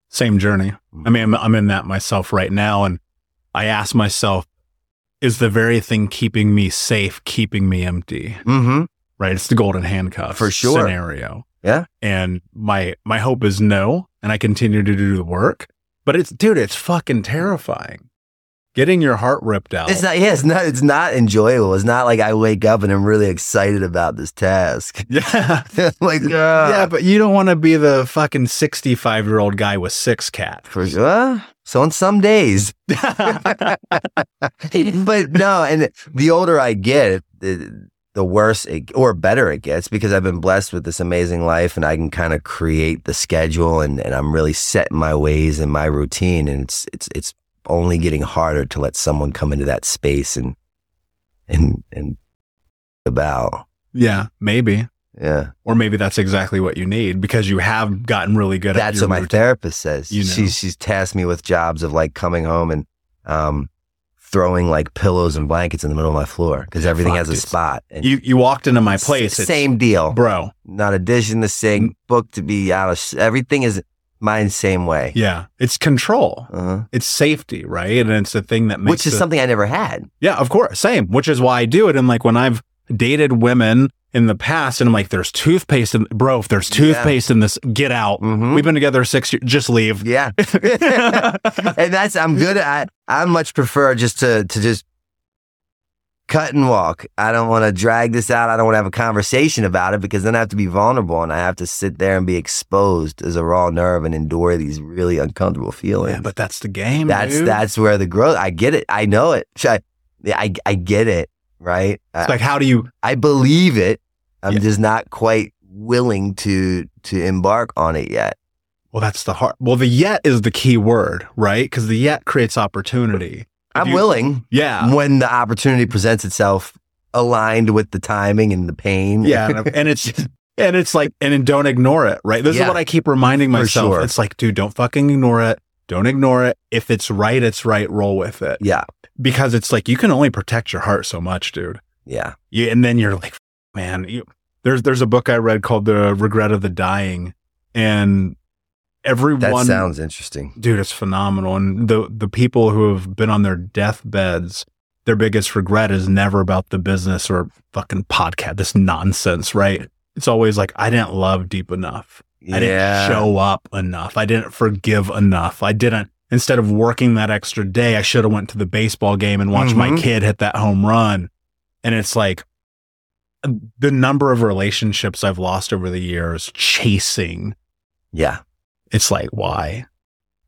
Same journey. I mean, I'm, I'm in that myself right now. And I ask myself, is the very thing keeping me safe, keeping me empty? Mm-hmm. Right. It's the golden handcuffs For sure. scenario. Yeah. And my, my hope is no. And I continue to do the work, but it's, dude, it's fucking terrifying. Getting your heart ripped out. It's not. Yeah, it's not. It's not enjoyable. It's not like I wake up and I'm really excited about this task. yeah. like, yeah. uh, But you don't want to be the fucking 65 year old guy with six cats. for sure. So on some days, but no, and the older I get, the, the worse it, or better it gets because I've been blessed with this amazing life and I can kind of create the schedule and, and I'm really set in my ways and my routine. And it's, it's, it's only getting harder to let someone come into that space and, and, and about. yeah. Maybe. Yeah. Or maybe that's exactly what you need because you have gotten really good at That's what my routine. therapist says. You know. She's she's tasked me with jobs of like coming home and um, throwing like pillows and blankets in the middle of my floor because everything Fuck, has a dude. spot. And You you walked into my s- place. it's- same deal. bro. Not a dish in the sink. Book to be out of. Everything is mine same way. Yeah, it's control. Uh-huh. It's safety, right? And it's the thing that makes Which is the- something I never had. Yeah, of course, same. Which is why I do it. And like when I've dated women in the past, and I'm like, "There's toothpaste in, bro. If there's Yeah. toothpaste in this, get out. Mhm. We've been together six years. Just leave." Yeah. and that's I'm good at. I much prefer just to to just cut and walk. I don't want to drag this out. I don't want to have a conversation about it because then I have to be vulnerable and I have to sit there and be exposed as a raw nerve and endure these really uncomfortable feelings. Yeah, but that's the game. that's dude. that's where the growth. I get it. I know it. I I, I get it. Right. It's like how do you? I believe it. I'm Yeah. just not quite willing to to embark on it yet. Well, that's the hard. Well, the yet is the key word, right? Because the yet creates opportunity. If I'm you- willing. Yeah. when the opportunity presents itself aligned with the timing and the pain. Yeah, and, and it's and it's like and then don't ignore it, right? This Yeah. is what I keep reminding myself. sure. It's like, dude, don't fucking ignore it. Don't ignore it. If it's right, it's right. Roll with it yeah. because it's like you can only protect your heart so much, dude. Yeah. You, and then you're like, man, you, there's there's a book I read called The Regret of the Dying, and everyone That sounds interesting. dude, it's phenomenal. And the the people who have been on their deathbeds, their biggest regret is never about the business or fucking podcast, this nonsense, right? It's always like, I didn't love deep enough. I didn't show up enough. I didn't forgive enough. I didn't instead of working that extra day, I should have went to the baseball game and watched my Mhm. kid hit that home run. And it's like the number of relationships I've lost over the years chasing. Yeah. It's like, why?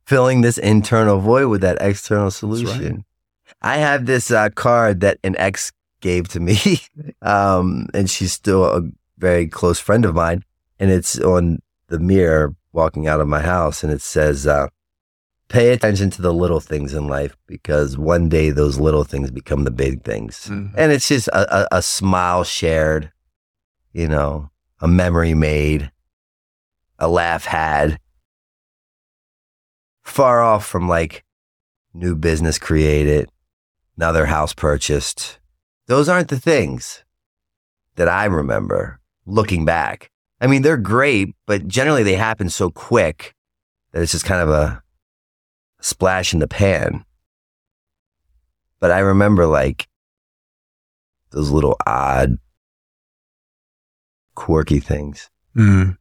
Filling this internal void with that external right. solution. I have this uh, card that an ex gave to me, um, and she's still a very close friend of mine. And it's on the mirror walking out of my house, and it says, uh, "Pay attention to the little things in life because one day those little things become the big things." Mhm. And it's just a, a, a smile shared, you know, a memory made, a laugh had. Far off from like new business created, another house purchased. Those aren't the things that I remember looking back. I mean, they're great, but generally they happen so quick that it's just kind of a splash in the pan. But I remember like those little odd, quirky things. Mm.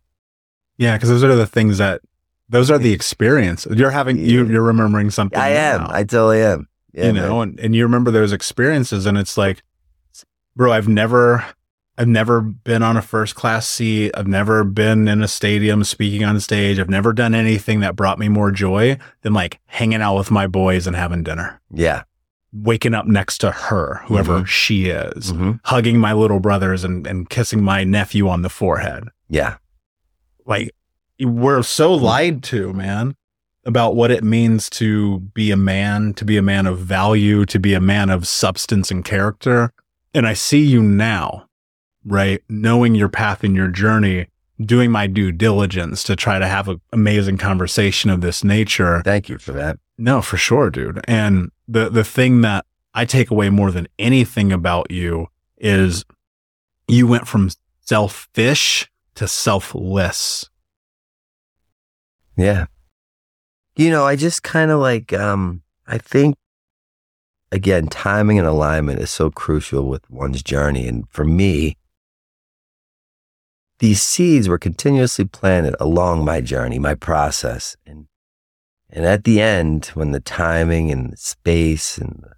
Yeah, because those are the things that those are the experience you're having. you, you're remembering something. I am. now, I totally am. Yeah, you man. know, and, and you remember those experiences, and it's like, bro, I've never, I've never been on a first class seat. I've never been in a stadium speaking on stage. I've never done anything that brought me more joy than like hanging out with my boys and having dinner, Yeah. waking up next to her, whoever Mhm. she is, Mhm. hugging my little brothers and and kissing my nephew on the forehead. Yeah. like we're so lied to, man, about what it means to be a man, to be a man of value, to be a man of substance and character. And I see you now, right? Knowing your path and your journey, doing my due diligence to try to have an amazing conversation of this nature. Thank you for that. No, for sure, dude. And the the thing that I take away more than anything about you is you went from selfish to selfless. Yeah. You know, I just kind of like, um, I think, again, timing and alignment is so crucial with one's journey. And for me, these seeds were continuously planted along my journey, my process. And, and at the end, when the timing and the space and the,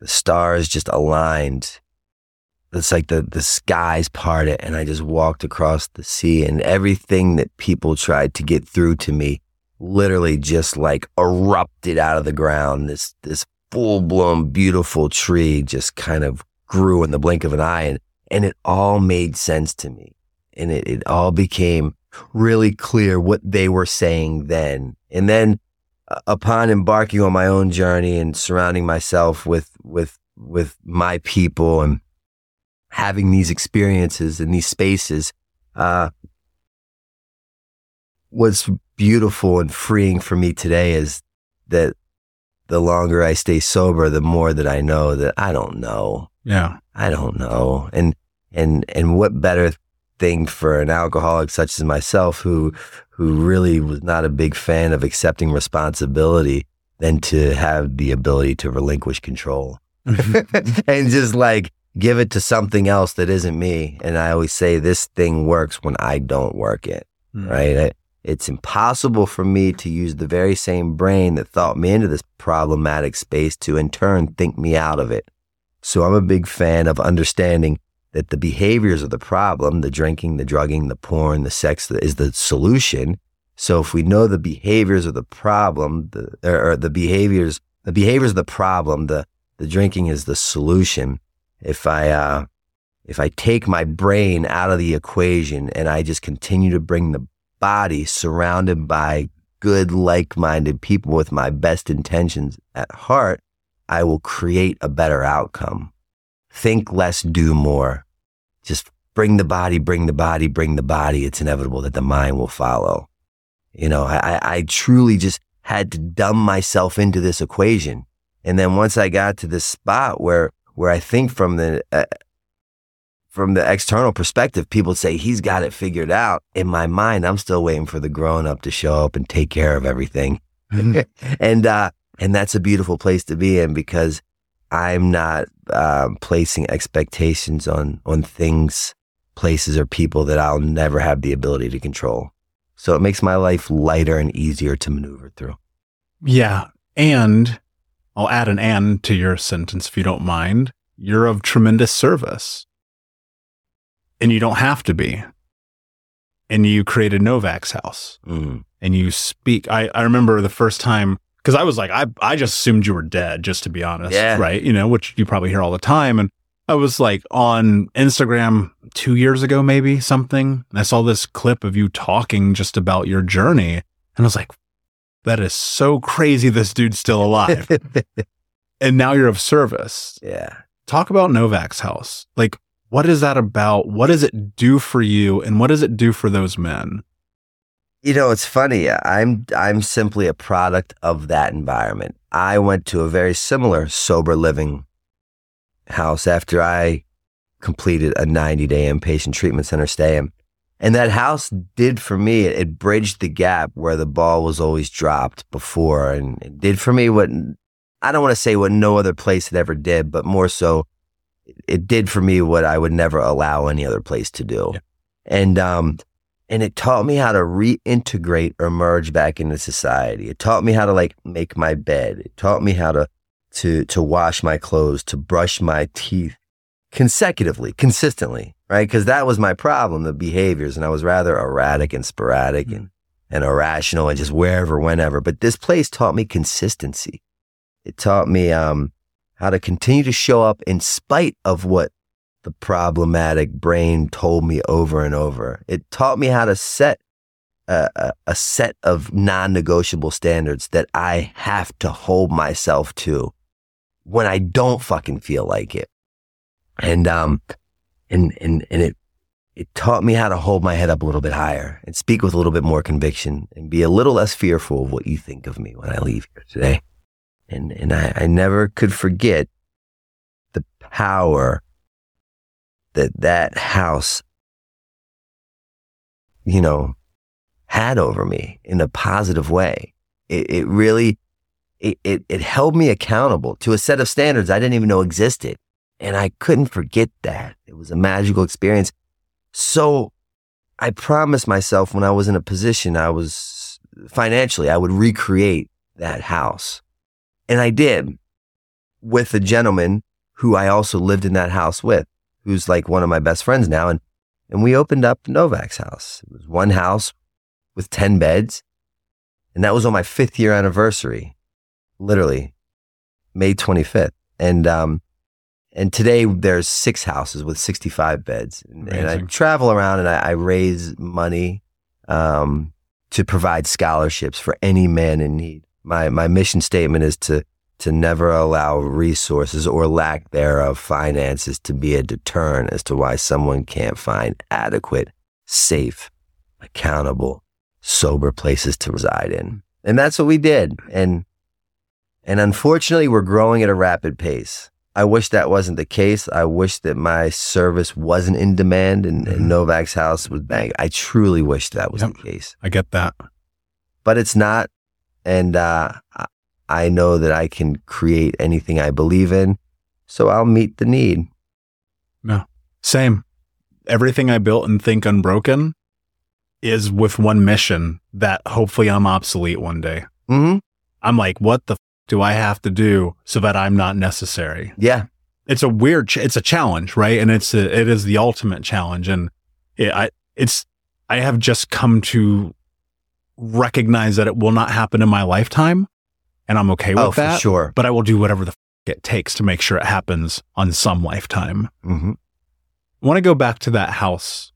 the stars just aligned, it's like the, the skies parted and I just walked across the sea and everything that people tried to get through to me literally just like erupted out of the ground. This, this full blown beautiful tree just kind of grew in the blink of an eye and, and it all made sense to me. And it, it all became really clear what they were saying then. And then uh, upon embarking on my own journey and surrounding myself with, with, with my people and having these experiences in these spaces uh, what's beautiful and freeing for me today is that the longer I stay sober, the more that I know that I don't know. Yeah. I don't know. And and and what better thing for an alcoholic such as myself who who really was not a big fan of accepting responsibility than to have the ability to relinquish control and just like give it to something else that isn't me. And I always say this thing works when I don't work it, Mm. right? I, it's impossible for me to use the very same brain that thought me into this problematic space to in turn think me out of it. So I'm a big fan of understanding that the behaviors of the problem, the drinking, the drugging, the porn, the sex is the solution. So if we know the behaviors of the problem, the, or, the behaviors, the behaviors of the problem, the, the drinking is the solution. If I, uh, if I take my brain out of the equation and I just continue to bring the body surrounded by good, like-minded people with my best intentions at heart, I will create a better outcome. Think less, do more. Just bring the body, bring the body, bring the body. It's inevitable that the mind will follow. You know, I, I- truly just had to dumb myself into this equation. And then once I got to this spot where, where I think from the, uh, from the external perspective, people say he's got it figured out. In my mind, I'm still waiting for the grown up to show up and take care of everything. and, uh, and that's a beautiful place to be in because I'm not um, placing expectations on on things, places, or people that I'll never have the ability to control. So it makes my life lighter and easier to maneuver through. Yeah, and I'll add an "and" to your sentence if you don't mind. You're of tremendous service, and you don't have to be. And you created Novak's house, Mm-hmm. and you speak. I I remember the first time because I was like, I, I just assumed you were dead, just to be honest. Yeah. Right. You know, which you probably hear all the time. And I was like on Instagram two years ago, maybe something. And I saw this clip of you talking just about your journey. And I was like, that is so crazy. This dude's still alive. and now you're of service. yeah. Talk about Novak's house. Like, what is that about? What does it do for you? And what does it do for those men? You know, it's funny. I'm I'm simply a product of that environment. I went to a very similar sober living house after I completed a 90 day inpatient treatment center stay. And, and that house did for me, it, it bridged the gap where the ball was always dropped before. And it did for me what I don't want to say what no other place had ever did, but more so, it did for me what I would never allow any other place to do. Yeah. And, um, and it taught me how to reintegrate or merge back into society. It taught me how to like make my bed. It taught me how to to to wash my clothes, to brush my teeth consecutively, consistently, right? Because that was my problem, the behaviors, and I was rather erratic and sporadic and and irrational and just wherever, whenever. But this place taught me consistency. It taught me um, how to continue to show up in spite of what the problematic brain told me over and over. It taught me how to set a, a, set of non negotiable standards that I have to hold myself to when I don't fucking feel like it. And, um, and, and, and it, it taught me how to hold my head up a little bit higher and speak with a little bit more conviction and be a little less fearful of what you think of me when I leave here today. And, and I, I never could forget the power that that house, you know, had over me in a positive way. It, it really, it, it, it held me accountable to a set of standards I didn't even know existed. And I couldn't forget that. It was a magical experience. So I promised myself when I was in a position I was financially, I would recreate that house. And I did with a gentleman who I also lived in that house with who's like one of my best friends now. And, and we opened up Novak's house. It was one house with 10 beds. And that was on my fifth year anniversary, literally May 25th. And, um, and today there's six houses with 65 beds. And, and I travel around and I, I raise money, um, to provide scholarships for any man in need. My, my mission statement is to, to never allow resources or lack thereof finances to be a deterrent as to why someone can't find adequate, safe, accountable, sober places to reside in. And that's what we did. And and unfortunately, we're growing at a rapid pace. I wish that wasn't the case. I wish that my service wasn't in demand and, and Mhm. Novak's house was bang. I truly wish that was Yep. the case I get that. but it's not. And uh, I- know that I can create anything I believe in. So I'll meet the need. No, same. Everything I built and think unbroken is with one mission that hopefully I'm obsolete one day. hmm I'm like, what the f- do I have to do so that I'm not necessary? Yeah. It's a weird, ch- it's a challenge, right? And it's a, it is the ultimate challenge. And it, I, it's, I have just come to recognize that it will not happen in my lifetime. And I'm okay with oh, for that. sure. But I will do whatever the f- it takes to make sure it happens on some lifetime. hmm I want to go back to that house.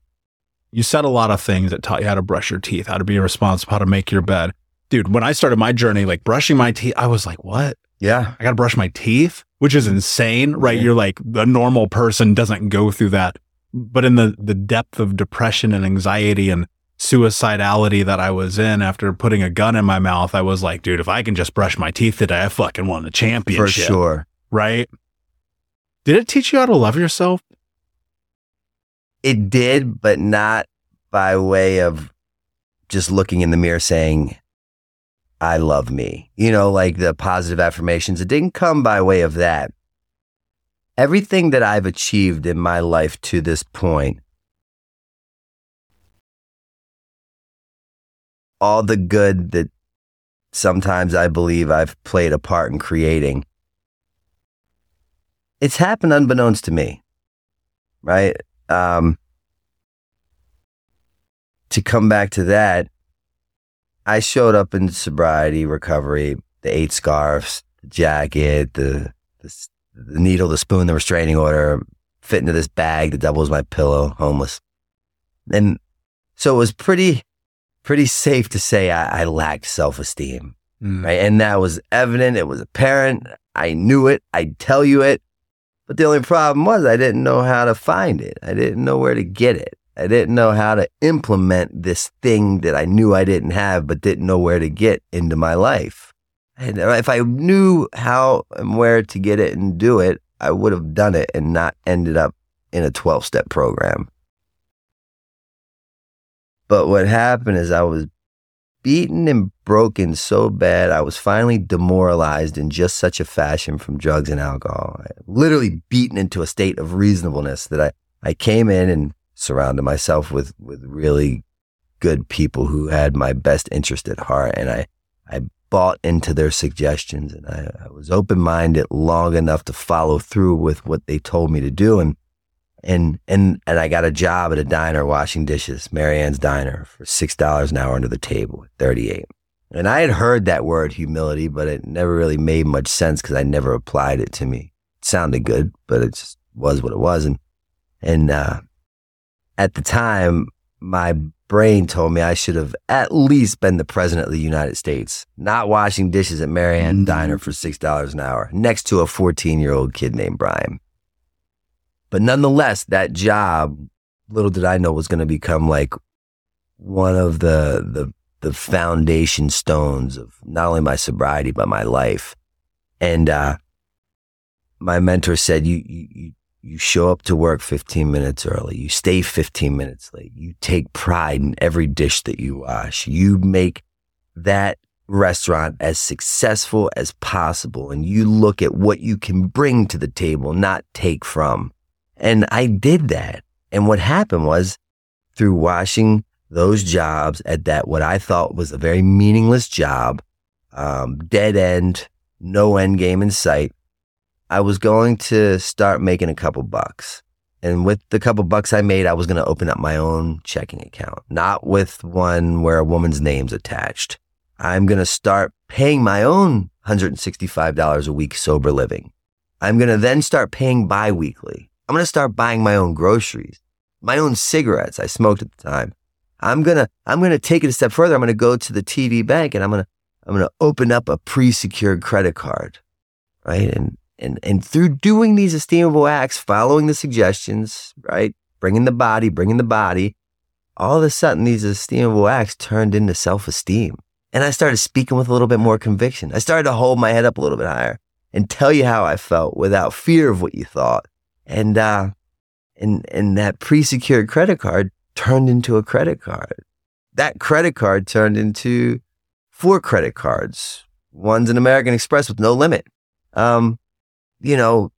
You said a lot of things that taught you how to brush your teeth, how to be responsible, how to make your bed. Dude, when I started my journey, like brushing my teeth, I was like, what? Yeah. I got to brush my teeth, which is insane, right? Yeah. You're like, the normal person doesn't go through that. But in the, the depth of depression and anxiety and suicidality that I was in after putting a gun in my mouth, I was like, dude, if I can just brush my teeth today, I fucking won the championship. For sure. Right? Did it teach you how to love yourself? it did, but not by way of just looking in the mirror saying, I love me. You know, like the positive affirmations. It didn't come by way of that. Everything that I've achieved in my life to this point, all the good that sometimes I believe I've played a part in creating, it's happened unbeknownst to me, right? Um, to come back to that, I showed up in sobriety, recovery, the eight scarves, the jacket, the, the, the needle, the spoon, the restraining order, fit into this bag that doubles my pillow, homeless. And so it was pretty, pretty safe to say I, I lacked self esteem. Mm. Right. And that was evident. It was apparent. I knew it. I'd tell you it. But the only problem was I didn't know how to find it. I didn't know where to get it. I didn't know how to implement this thing that I knew I didn't have, but didn't know where to get into my life. And if I knew how and where to get it and do it, I would have done it and not ended up in a 12 step program. But what happened is I was beaten and broken so bad, I was finally demoralized in just such a fashion from drugs and alcohol. Literally beaten into a state of reasonableness that I, I came in and surrounded myself with, with really good people who had my best interest at heart. And I, I bought into their suggestions and I, I was open minded long enough to follow through with what they told me to do. And and and and I got a job at a diner washing dishes, Marianne's Diner, for six dollars an hour under the table, thirty eight. And I had heard that word humility, but it never really made much sense because I never applied it to me. It sounded good, but it just was what it was. And and uh, at the time, my brain told me I should have at least been the president of the United States, not washing dishes at Marianne mm-hmm. Diner for six dollars an hour, next to a fourteen year old kid named Brian. But nonetheless, that job, little did I know, was going to become like one of the, the, the foundation stones of not only my sobriety, but my life. And, uh, my mentor said, you, you, you show up to work 15 minutes early. You stay 15 minutes late. You take pride in every dish that you wash. You make that restaurant as successful as possible. And you look at what you can bring to the table, not take from. And I did that. And what happened was through washing those jobs at that, what I thought was a very meaningless job, um, dead end, no end game in sight, I was going to start making a couple bucks. And with the couple bucks I made, I was going to open up my own checking account, not with one where a woman's name's attached. I'm going to start paying my own $165 a week sober living. I'm going to then start paying biweekly. I'm going to start buying my own groceries, my own cigarettes. I smoked at the time. I'm going to, I'm going to take it a step further. I'm going to go to the TD bank and I'm going to, I'm going to open up a pre-secured credit card. Right. And, and, and through doing these esteemable acts, following the suggestions, right? Bringing the body, bringing the body, all of a sudden these esteemable acts turned into self-esteem. And I started speaking with a little bit more conviction. I started to hold my head up a little bit higher and tell you how I felt without fear of what you thought and, uh, and, and that pre-secured credit card turned into a credit card. That credit card turned into four credit cards. One's an American Express with no limit. Um, you know,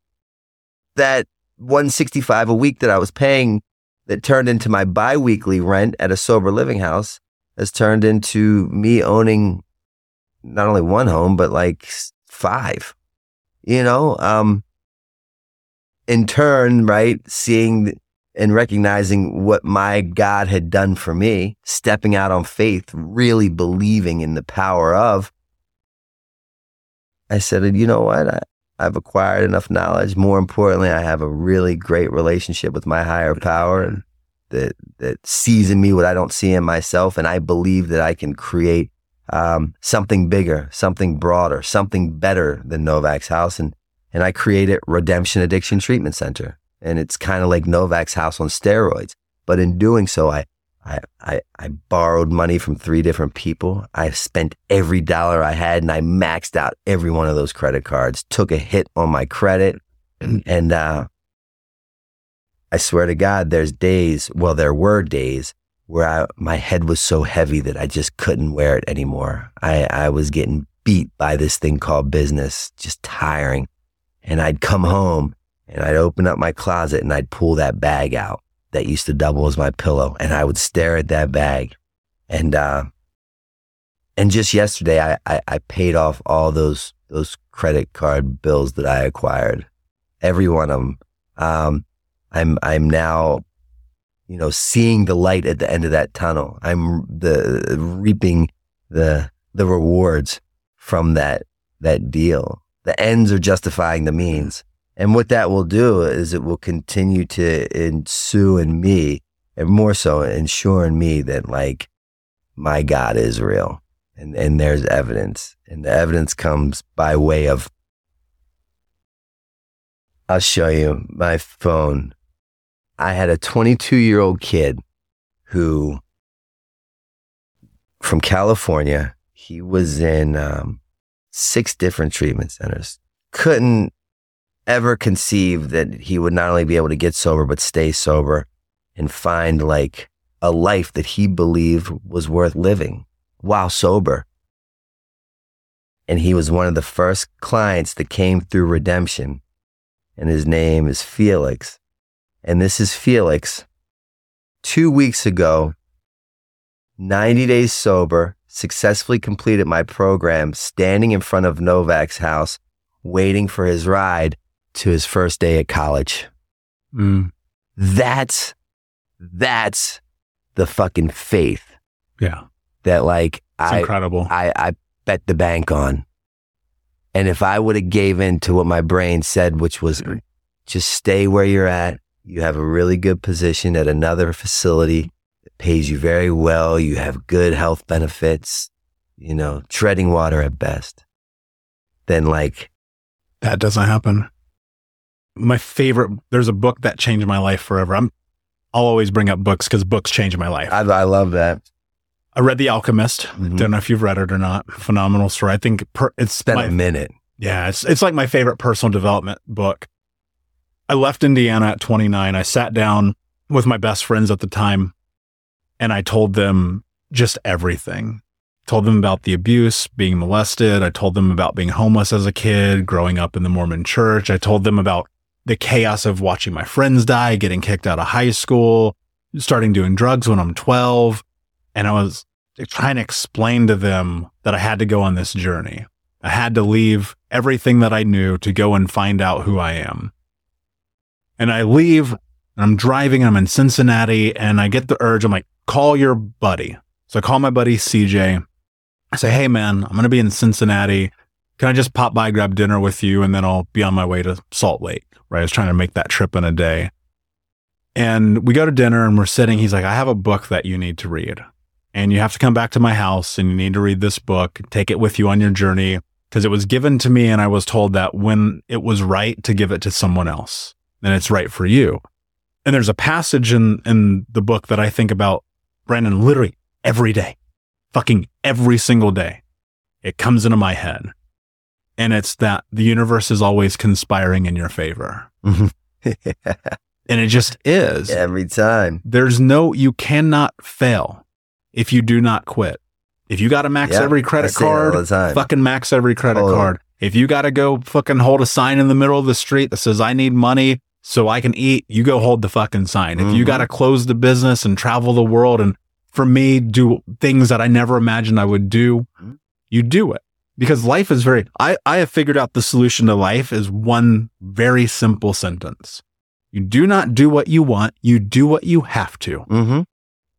that 165 a week that I was paying that turned into my biweekly rent at a sober living house has turned into me owning not only one home, but like five, you know, um, in turn, right, seeing and recognizing what my God had done for me, stepping out on faith, really believing in the power of, I said, you know what? I, I've acquired enough knowledge. More importantly, I have a really great relationship with my higher power and that, that sees in me what I don't see in myself. And I believe that I can create um, something bigger, something broader, something better than Novak's house. And and I created Redemption Addiction Treatment Center. And it's kind of like Novak's house on steroids. But in doing so, I, I, I, I borrowed money from three different people. I spent every dollar I had and I maxed out every one of those credit cards, took a hit on my credit. And, uh, I swear to God, there's days, well, there were days where I, my head was so heavy that I just couldn't wear it anymore. I, I was getting beat by this thing called business, just tiring. And I'd come home and I'd open up my closet and I'd pull that bag out that used to double as my pillow. And I would stare at that bag. And, uh, and just yesterday, I, I, I paid off all those, those credit card bills that I acquired, every one of them. Um, I'm, I'm now, you know, seeing the light at the end of that tunnel. I'm the reaping the, the rewards from that, that deal. The ends are justifying the means. And what that will do is it will continue to ensue in me and more so ensure in me that like my God is real and, and there's evidence and the evidence comes by way of, I'll show you my phone. I had a 22 year old kid who from California, he was in um, six different treatment centers. Couldn't ever conceive that he would not only be able to get sober, but stay sober and find like a life that he believed was worth living while sober. And he was one of the first clients that came through redemption. And his name is Felix. And this is Felix. Two weeks ago, 90 days sober, successfully completed my program, standing in front of Novak's house, waiting for his ride to his first day at college. Mm. That's, that's the fucking faith Yeah. that like It's I, incredible. I, I bet the bank on. And if I would have gave in to what my brain said, which was just stay where you're at, you have a really good position at another facility pays you very well. You have good health benefits, you know, treading water at best. Then like, that doesn't happen. My favorite, there's a book that changed my life forever. I'm, I'll always bring up books because books change my life. I, I love that. I read The Alchemist. Mhm. Don't know if you've read it or not. Phenomenal story. I think per, it's It's been my, a minute. yeah, it's it's like my favorite personal development book. I left Indiana at 29. I sat down with my best friends at the time and I told them just everything. Told them about the abuse, being molested. I told them about being homeless as a kid, growing up in the Mormon church. I told them about the chaos of watching my friends die, getting kicked out of high school, starting doing drugs when I'm 12. And I was trying to explain to them that I had to go on this journey. I had to leave everything that I knew to go and find out who I am. And I leave and I'm driving, I'm in Cincinnati and I get the urge. I'm like, call your buddy. So I call my buddy CJ. I say, Hey man, I'm going to be in Cincinnati. Can I just pop by, grab dinner with you? And then I'll be on my way to Salt Lake. Right. I was trying to make that trip in a day. And we go to dinner and we're sitting. He's like, I have a book that you need to read and you have to come back to my house and you need to read this book, take it with you on your journey because it was given to me and I was told that when it was right to give it to someone else, then it's right for you. And there's a passage in, in the book that I think about, Brandon, literally every day, fucking every single day. It comes into my head. And it's that the universe is always conspiring in your favor. Mm-hmm. And it just is. Every time. There's no, you cannot fail if you do not quit. If you got to max Yeah, every credit say it all card, fucking max every credit card. If you got to go fucking hold a sign in the middle of the street that says, I need money so I can eat, you go hold the fucking sign. If you Mhm. got to close the business and travel the world and for me, do things that I never imagined I would do, Mhm. you do it. Because life is very, I, I have figured out the solution to life is one very simple sentence. You do not do what you want, you do what you have to. Mm-hmm.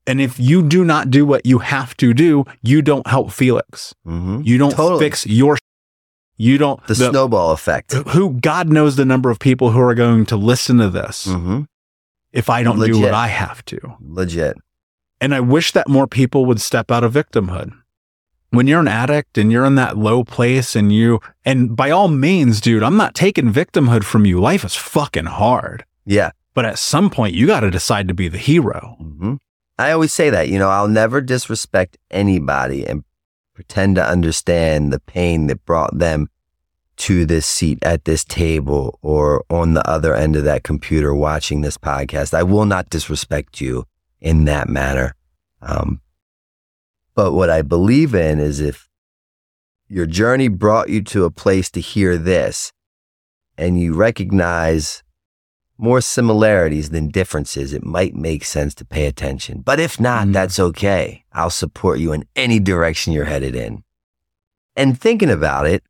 And if you do not do what you have to do, you don't help Felix. Mm-hmm. You don't Totally. fix your. You don't. The, snowball effect. Who God knows the number of people who are going to listen to this Mm-hmm. if I don't do what I have to. Legit. And I wish that more people would step out of victimhood. When you're an addict and you're in that low place and you, and by all means, dude, I'm not taking victimhood from you. Life is fucking hard. Yeah. But at some point, you got to decide to be the hero. hmm I always say that, you know, I'll never disrespect anybody and pretend to understand the pain that brought them to this seat at this table or on the other end of that computer watching this podcast. I will not disrespect you in that manner. Um, but what I believe in is if your journey brought you to a place to hear this and you recognize more similarities than differences, it might make sense to pay attention. But if not, mm. that's okay. I'll support you in any direction you're headed in. And thinking about it,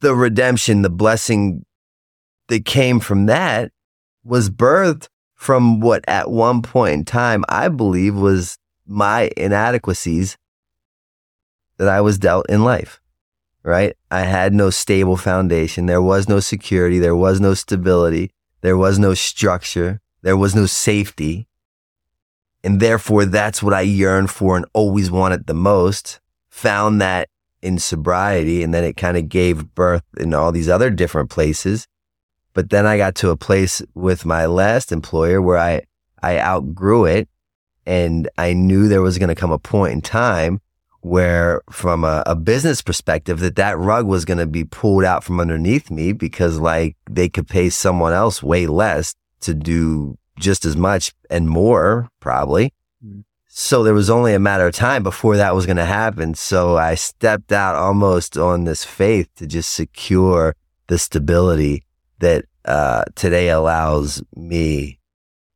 the redemption, the blessing that came from that was birthed from what at one point in time I believe was my inadequacies that I was dealt in life, right? I had no stable foundation. There was no security. There was no stability. There was no structure. There was no safety. And therefore, that's what I yearned for and always wanted the most. Found that in sobriety. And then it kind of gave birth in all these other different places. But then I got to a place with my last employer where I, I outgrew it and I knew there was going to come a point in time where from a, a business perspective that that rug was going to be pulled out from underneath me because like they could pay someone else way less to do just as much and more probably. Mm. So there was only a matter of time before that was going to happen. So I stepped out almost on this faith to just secure the stability that uh, today allows me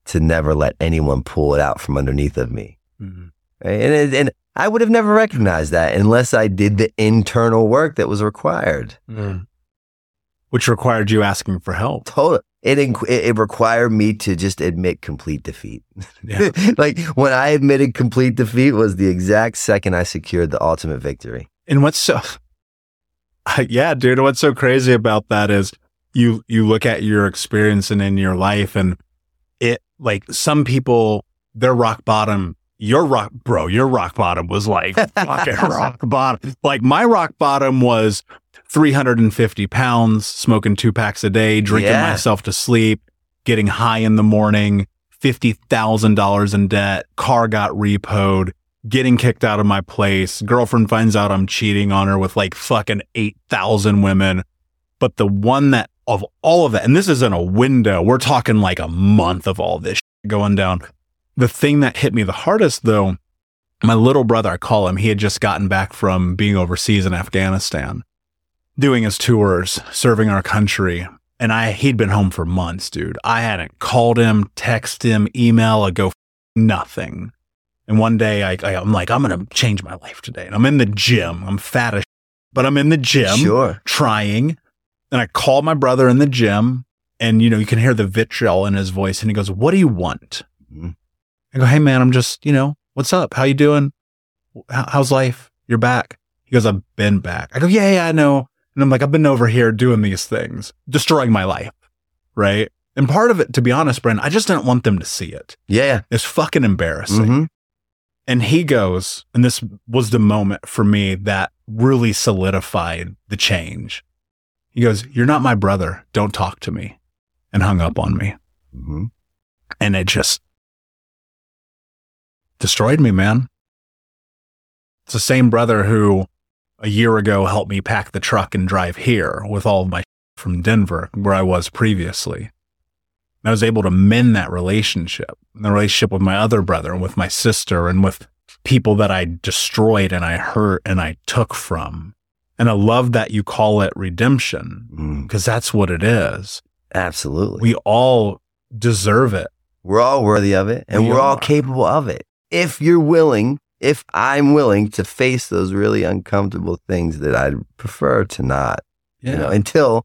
to never let anyone pull it out from underneath of me. Mm-hmm. Right? And, and I would have never recognized that unless I did the internal work that was required. Mm. Which required you asking for help. Totally. It, it required me to just admit complete defeat. Yeah. like when I admitted complete defeat was the exact second I secured the ultimate victory. And what's so, yeah, dude, what's so crazy about that is you, you look at your experience and in your life and it like some people, their rock bottom, your rock, bro, your rock bottom was like fucking rock bottom. Like my rock bottom was 350 pounds, smoking two packs a day, drinking yeah. myself to sleep, getting high in the morning, $50,000 in debt, car got repoed, getting kicked out of my place. Girlfriend finds out I'm cheating on her with like fucking 8,000 women. But the one that of all of that, and this is in a window, we're talking like a month of all this going down. The thing that hit me the hardest though, my little brother, I call him, he had just gotten back from being overseas in Afghanistan, doing his tours, serving our country. And I, he'd been home for months, dude. I hadn't called him, text him, email, a go, nothing. And one day I, I, am like, I'm going to change my life today. And I'm in the gym. I'm fat as but I'm in the gym sure. trying. And I call my brother in the gym and, you know, you can hear the vitriol in his voice. And he goes, what do you want? Mm-hmm. I go, Hey man, I'm just, you know, what's up? How you doing? how's life? You're back. He goes, I've been back. I go, yeah, yeah, I know. And I'm like, I've been over here doing these things, destroying my life. Right. And part of it, to be honest, Brent, I just didn't want them to see it. Yeah. It's fucking embarrassing. Mm-hmm. And he goes, and this was the moment for me that really solidified the change. He goes, You're not my brother. Don't talk to me. And hung up on me. Mm-hmm. And it just destroyed me, man. It's the same brother who a year ago helped me pack the truck and drive here with all of my from Denver, where I was previously. And I was able to mend that relationship, the relationship with my other brother and with my sister and with people that I destroyed and I hurt and I took from. And I love that you call it redemption because mm. that's what it is. Absolutely. We all deserve it. We're all worthy of it and we are all capable of it. If you're willing, if I'm willing to face those really uncomfortable things that I'd prefer to not, yeah. you know, until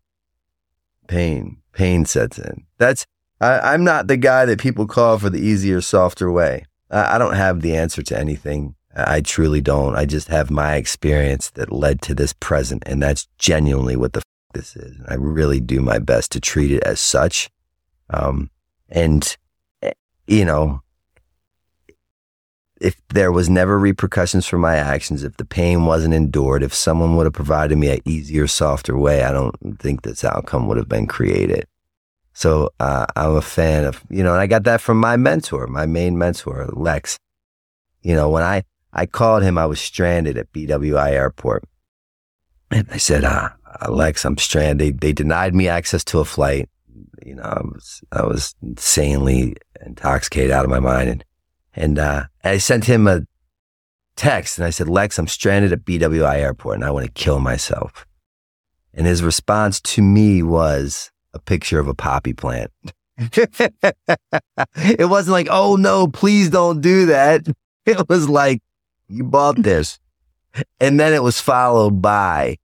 pain, pain sets in. That's, I, am not the guy that people call for the easier, softer way. I, I don't have the answer to anything I truly don't. I just have my experience that led to this present, and that's genuinely what the f- this is. And I really do my best to treat it as such. Um, and eh, you know, if there was never repercussions for my actions, if the pain wasn't endured, if someone would have provided me an easier, softer way, I don't think this outcome would have been created. So uh, I'm a fan of, you know, and I got that from my mentor, my main mentor, Lex. You know, when I I called him. I was stranded at BWI Airport. And I said, uh, Alex, I'm stranded. They, they denied me access to a flight. You know, I was, I was insanely intoxicated out of my mind. And, and, uh, I sent him a text and I said, Lex, I'm stranded at BWI airport and I want to kill myself. And his response to me was a picture of a poppy plant. it wasn't like, oh no, please don't do that. It was like, you bought this. And then it was followed by,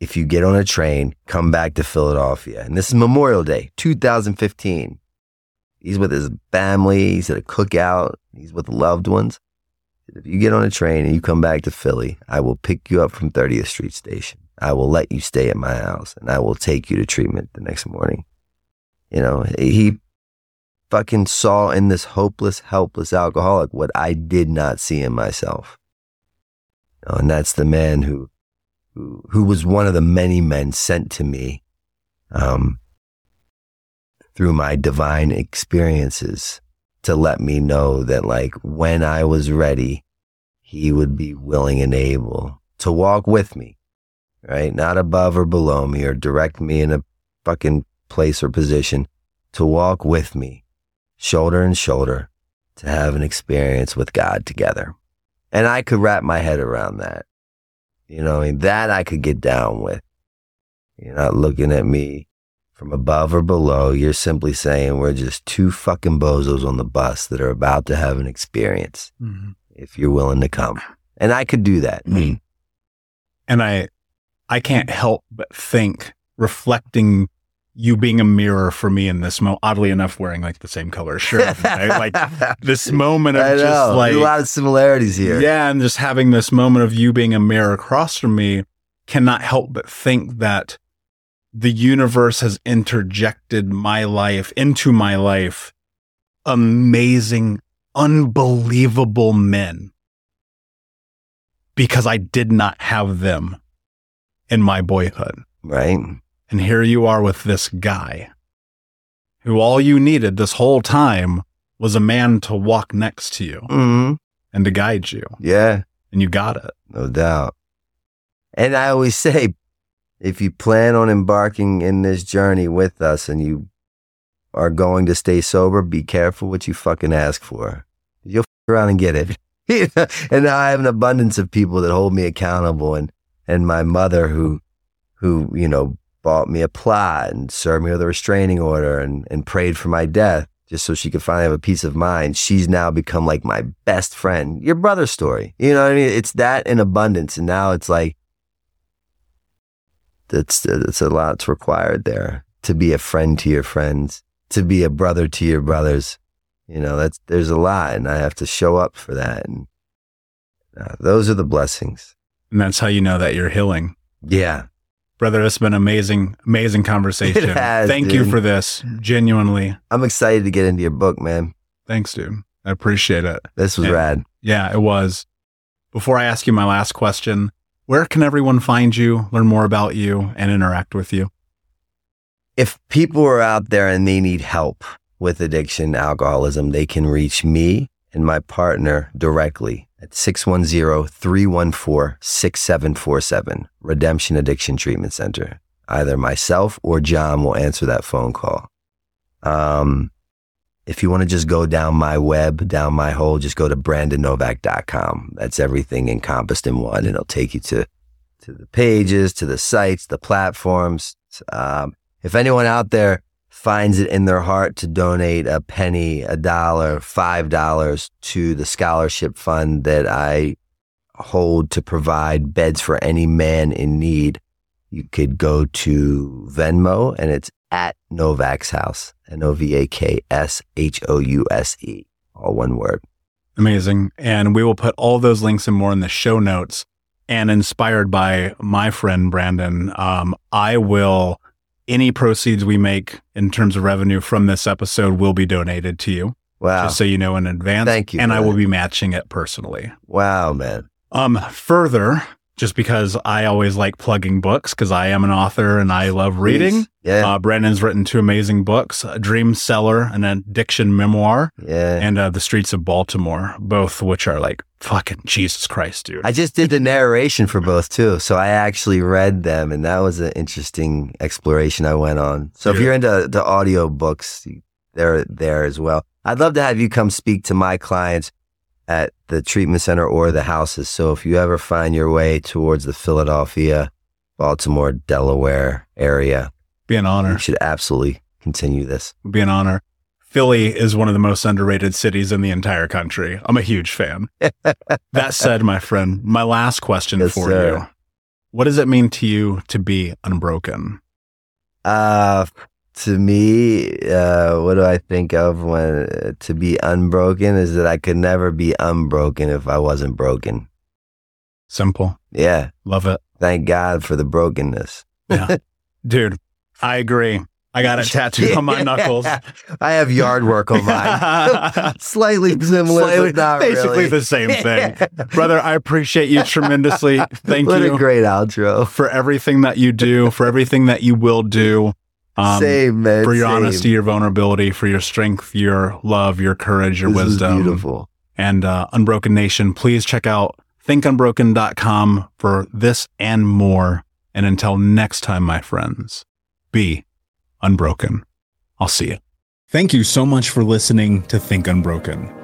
if you get on a train, come back to Philadelphia. And this is Memorial Day, 2015. He's with his family. He's at a cookout. He's with loved ones. If you get on a train and you come back to Philly, I will pick you up from 30th Street Station. I will let you stay at my house and I will take you to treatment the next morning. You know, he fucking saw in this hopeless, helpless alcoholic what I did not see in myself. And that's the man who, who, who was one of the many men sent to me, um, through my divine experiences to let me know that like when I was ready, he would be willing and able to walk with me, right? Not above or below me or direct me in a fucking place or position to walk with me, shoulder and shoulder, to have an experience with God together. And I could wrap my head around that. You know, I mean, that I could get down with. You're not looking at me from above or below. You're simply saying we're just two fucking bozos on the bus that are about to have an experience mm-hmm. if you're willing to come. And I could do that. Mm-hmm. And I, I can't help but think reflecting you being a mirror for me in this moment. Oddly enough, wearing like the same color shirt, right? like this moment of just like There's a lot of similarities here. Yeah, and just having this moment of you being a mirror across from me cannot help but think that the universe has interjected my life into my life amazing, unbelievable men because I did not have them in my boyhood. Right. And here you are with this guy who all you needed this whole time was a man to walk next to you mm-hmm. and to guide you. Yeah. And you got it. No doubt. And I always say, if you plan on embarking in this journey with us and you are going to stay sober, be careful what you fucking ask for. You'll f- around and get it. and I have an abundance of people that hold me accountable and, and my mother who, who, you know, bought me a plot and served me with a restraining order and, and prayed for my death just so she could finally have a peace of mind. She's now become like my best friend. Your brother's story. You know what I mean? It's that in abundance. And now it's like, that's, that's a lot's required there to be a friend to your friends, to be a brother to your brothers. You know, that's, there's a lot and I have to show up for that. And uh, those are the blessings. And that's how you know that you're healing. Yeah. Brother, it's been amazing, amazing conversation. Has, Thank dude. you for this. Genuinely. I'm excited to get into your book, man. Thanks, dude. I appreciate it. This was and, rad. Yeah, it was. Before I ask you my last question, where can everyone find you, learn more about you, and interact with you? If people are out there and they need help with addiction, alcoholism, they can reach me and my partner directly at 610-314-6747, Redemption Addiction Treatment Center. Either myself or John will answer that phone call. Um, if you want to just go down my web, down my hole, just go to brandonnovak.com. That's everything encompassed in one. And It'll take you to, to the pages, to the sites, the platforms. Um, if anyone out there finds it in their heart to donate a penny, a dollar, five dollars to the scholarship fund that I hold to provide beds for any man in need, you could go to Venmo and it's at Novak's house. N O V A K S H O U S E. All one word. Amazing. And we will put all those links and more in the show notes. And inspired by my friend Brandon, um, I will any proceeds we make in terms of revenue from this episode will be donated to you. Wow. Just so you know in advance. Thank you. And man. I will be matching it personally. Wow, man. Um, further, just because I always like plugging books because I am an author and I love reading. Please. Yeah. Uh, Brandon's written two amazing books, A Dreamseller, an addiction memoir, yeah. and uh, The Streets of Baltimore, both which are like fucking Jesus Christ, dude. I just did the narration for both too. So I actually read them and that was an interesting exploration I went on. So if you're into the audio books, they're there as well. I'd love to have you come speak to my clients at the treatment center or the houses. So if you ever find your way towards the Philadelphia, Baltimore, Delaware area, Be an honor. you should absolutely continue this. Be an honor. Philly is one of the most underrated cities in the entire country. I'm a huge fan. that said, my friend, my last question Yes, for sir. you. What does it mean to you to be unbroken? Uh, to me, uh, what do I think of when uh, to be unbroken is that I could never be unbroken if I wasn't broken. Simple. Yeah. Love it. Thank God for the brokenness. Yeah. Dude, I agree. I got it tattooed on my knuckles. I have yard work on mine. Slightly similar, Slightly- but not basically really. the same thing. Brother, I appreciate you tremendously. Thank what you What a great outro. for everything that you do, for everything that you will do. Um, same, man. for your same. honesty, your vulnerability, for your strength, your love, your courage, your This is wisdom. beautiful. And uh, Unbroken Nation, please check out thinkunbroken.com for this and more. And until next time, my friends, be unbroken. I'll see you. Thank you so much for listening to Think Unbroken.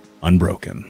unbroken.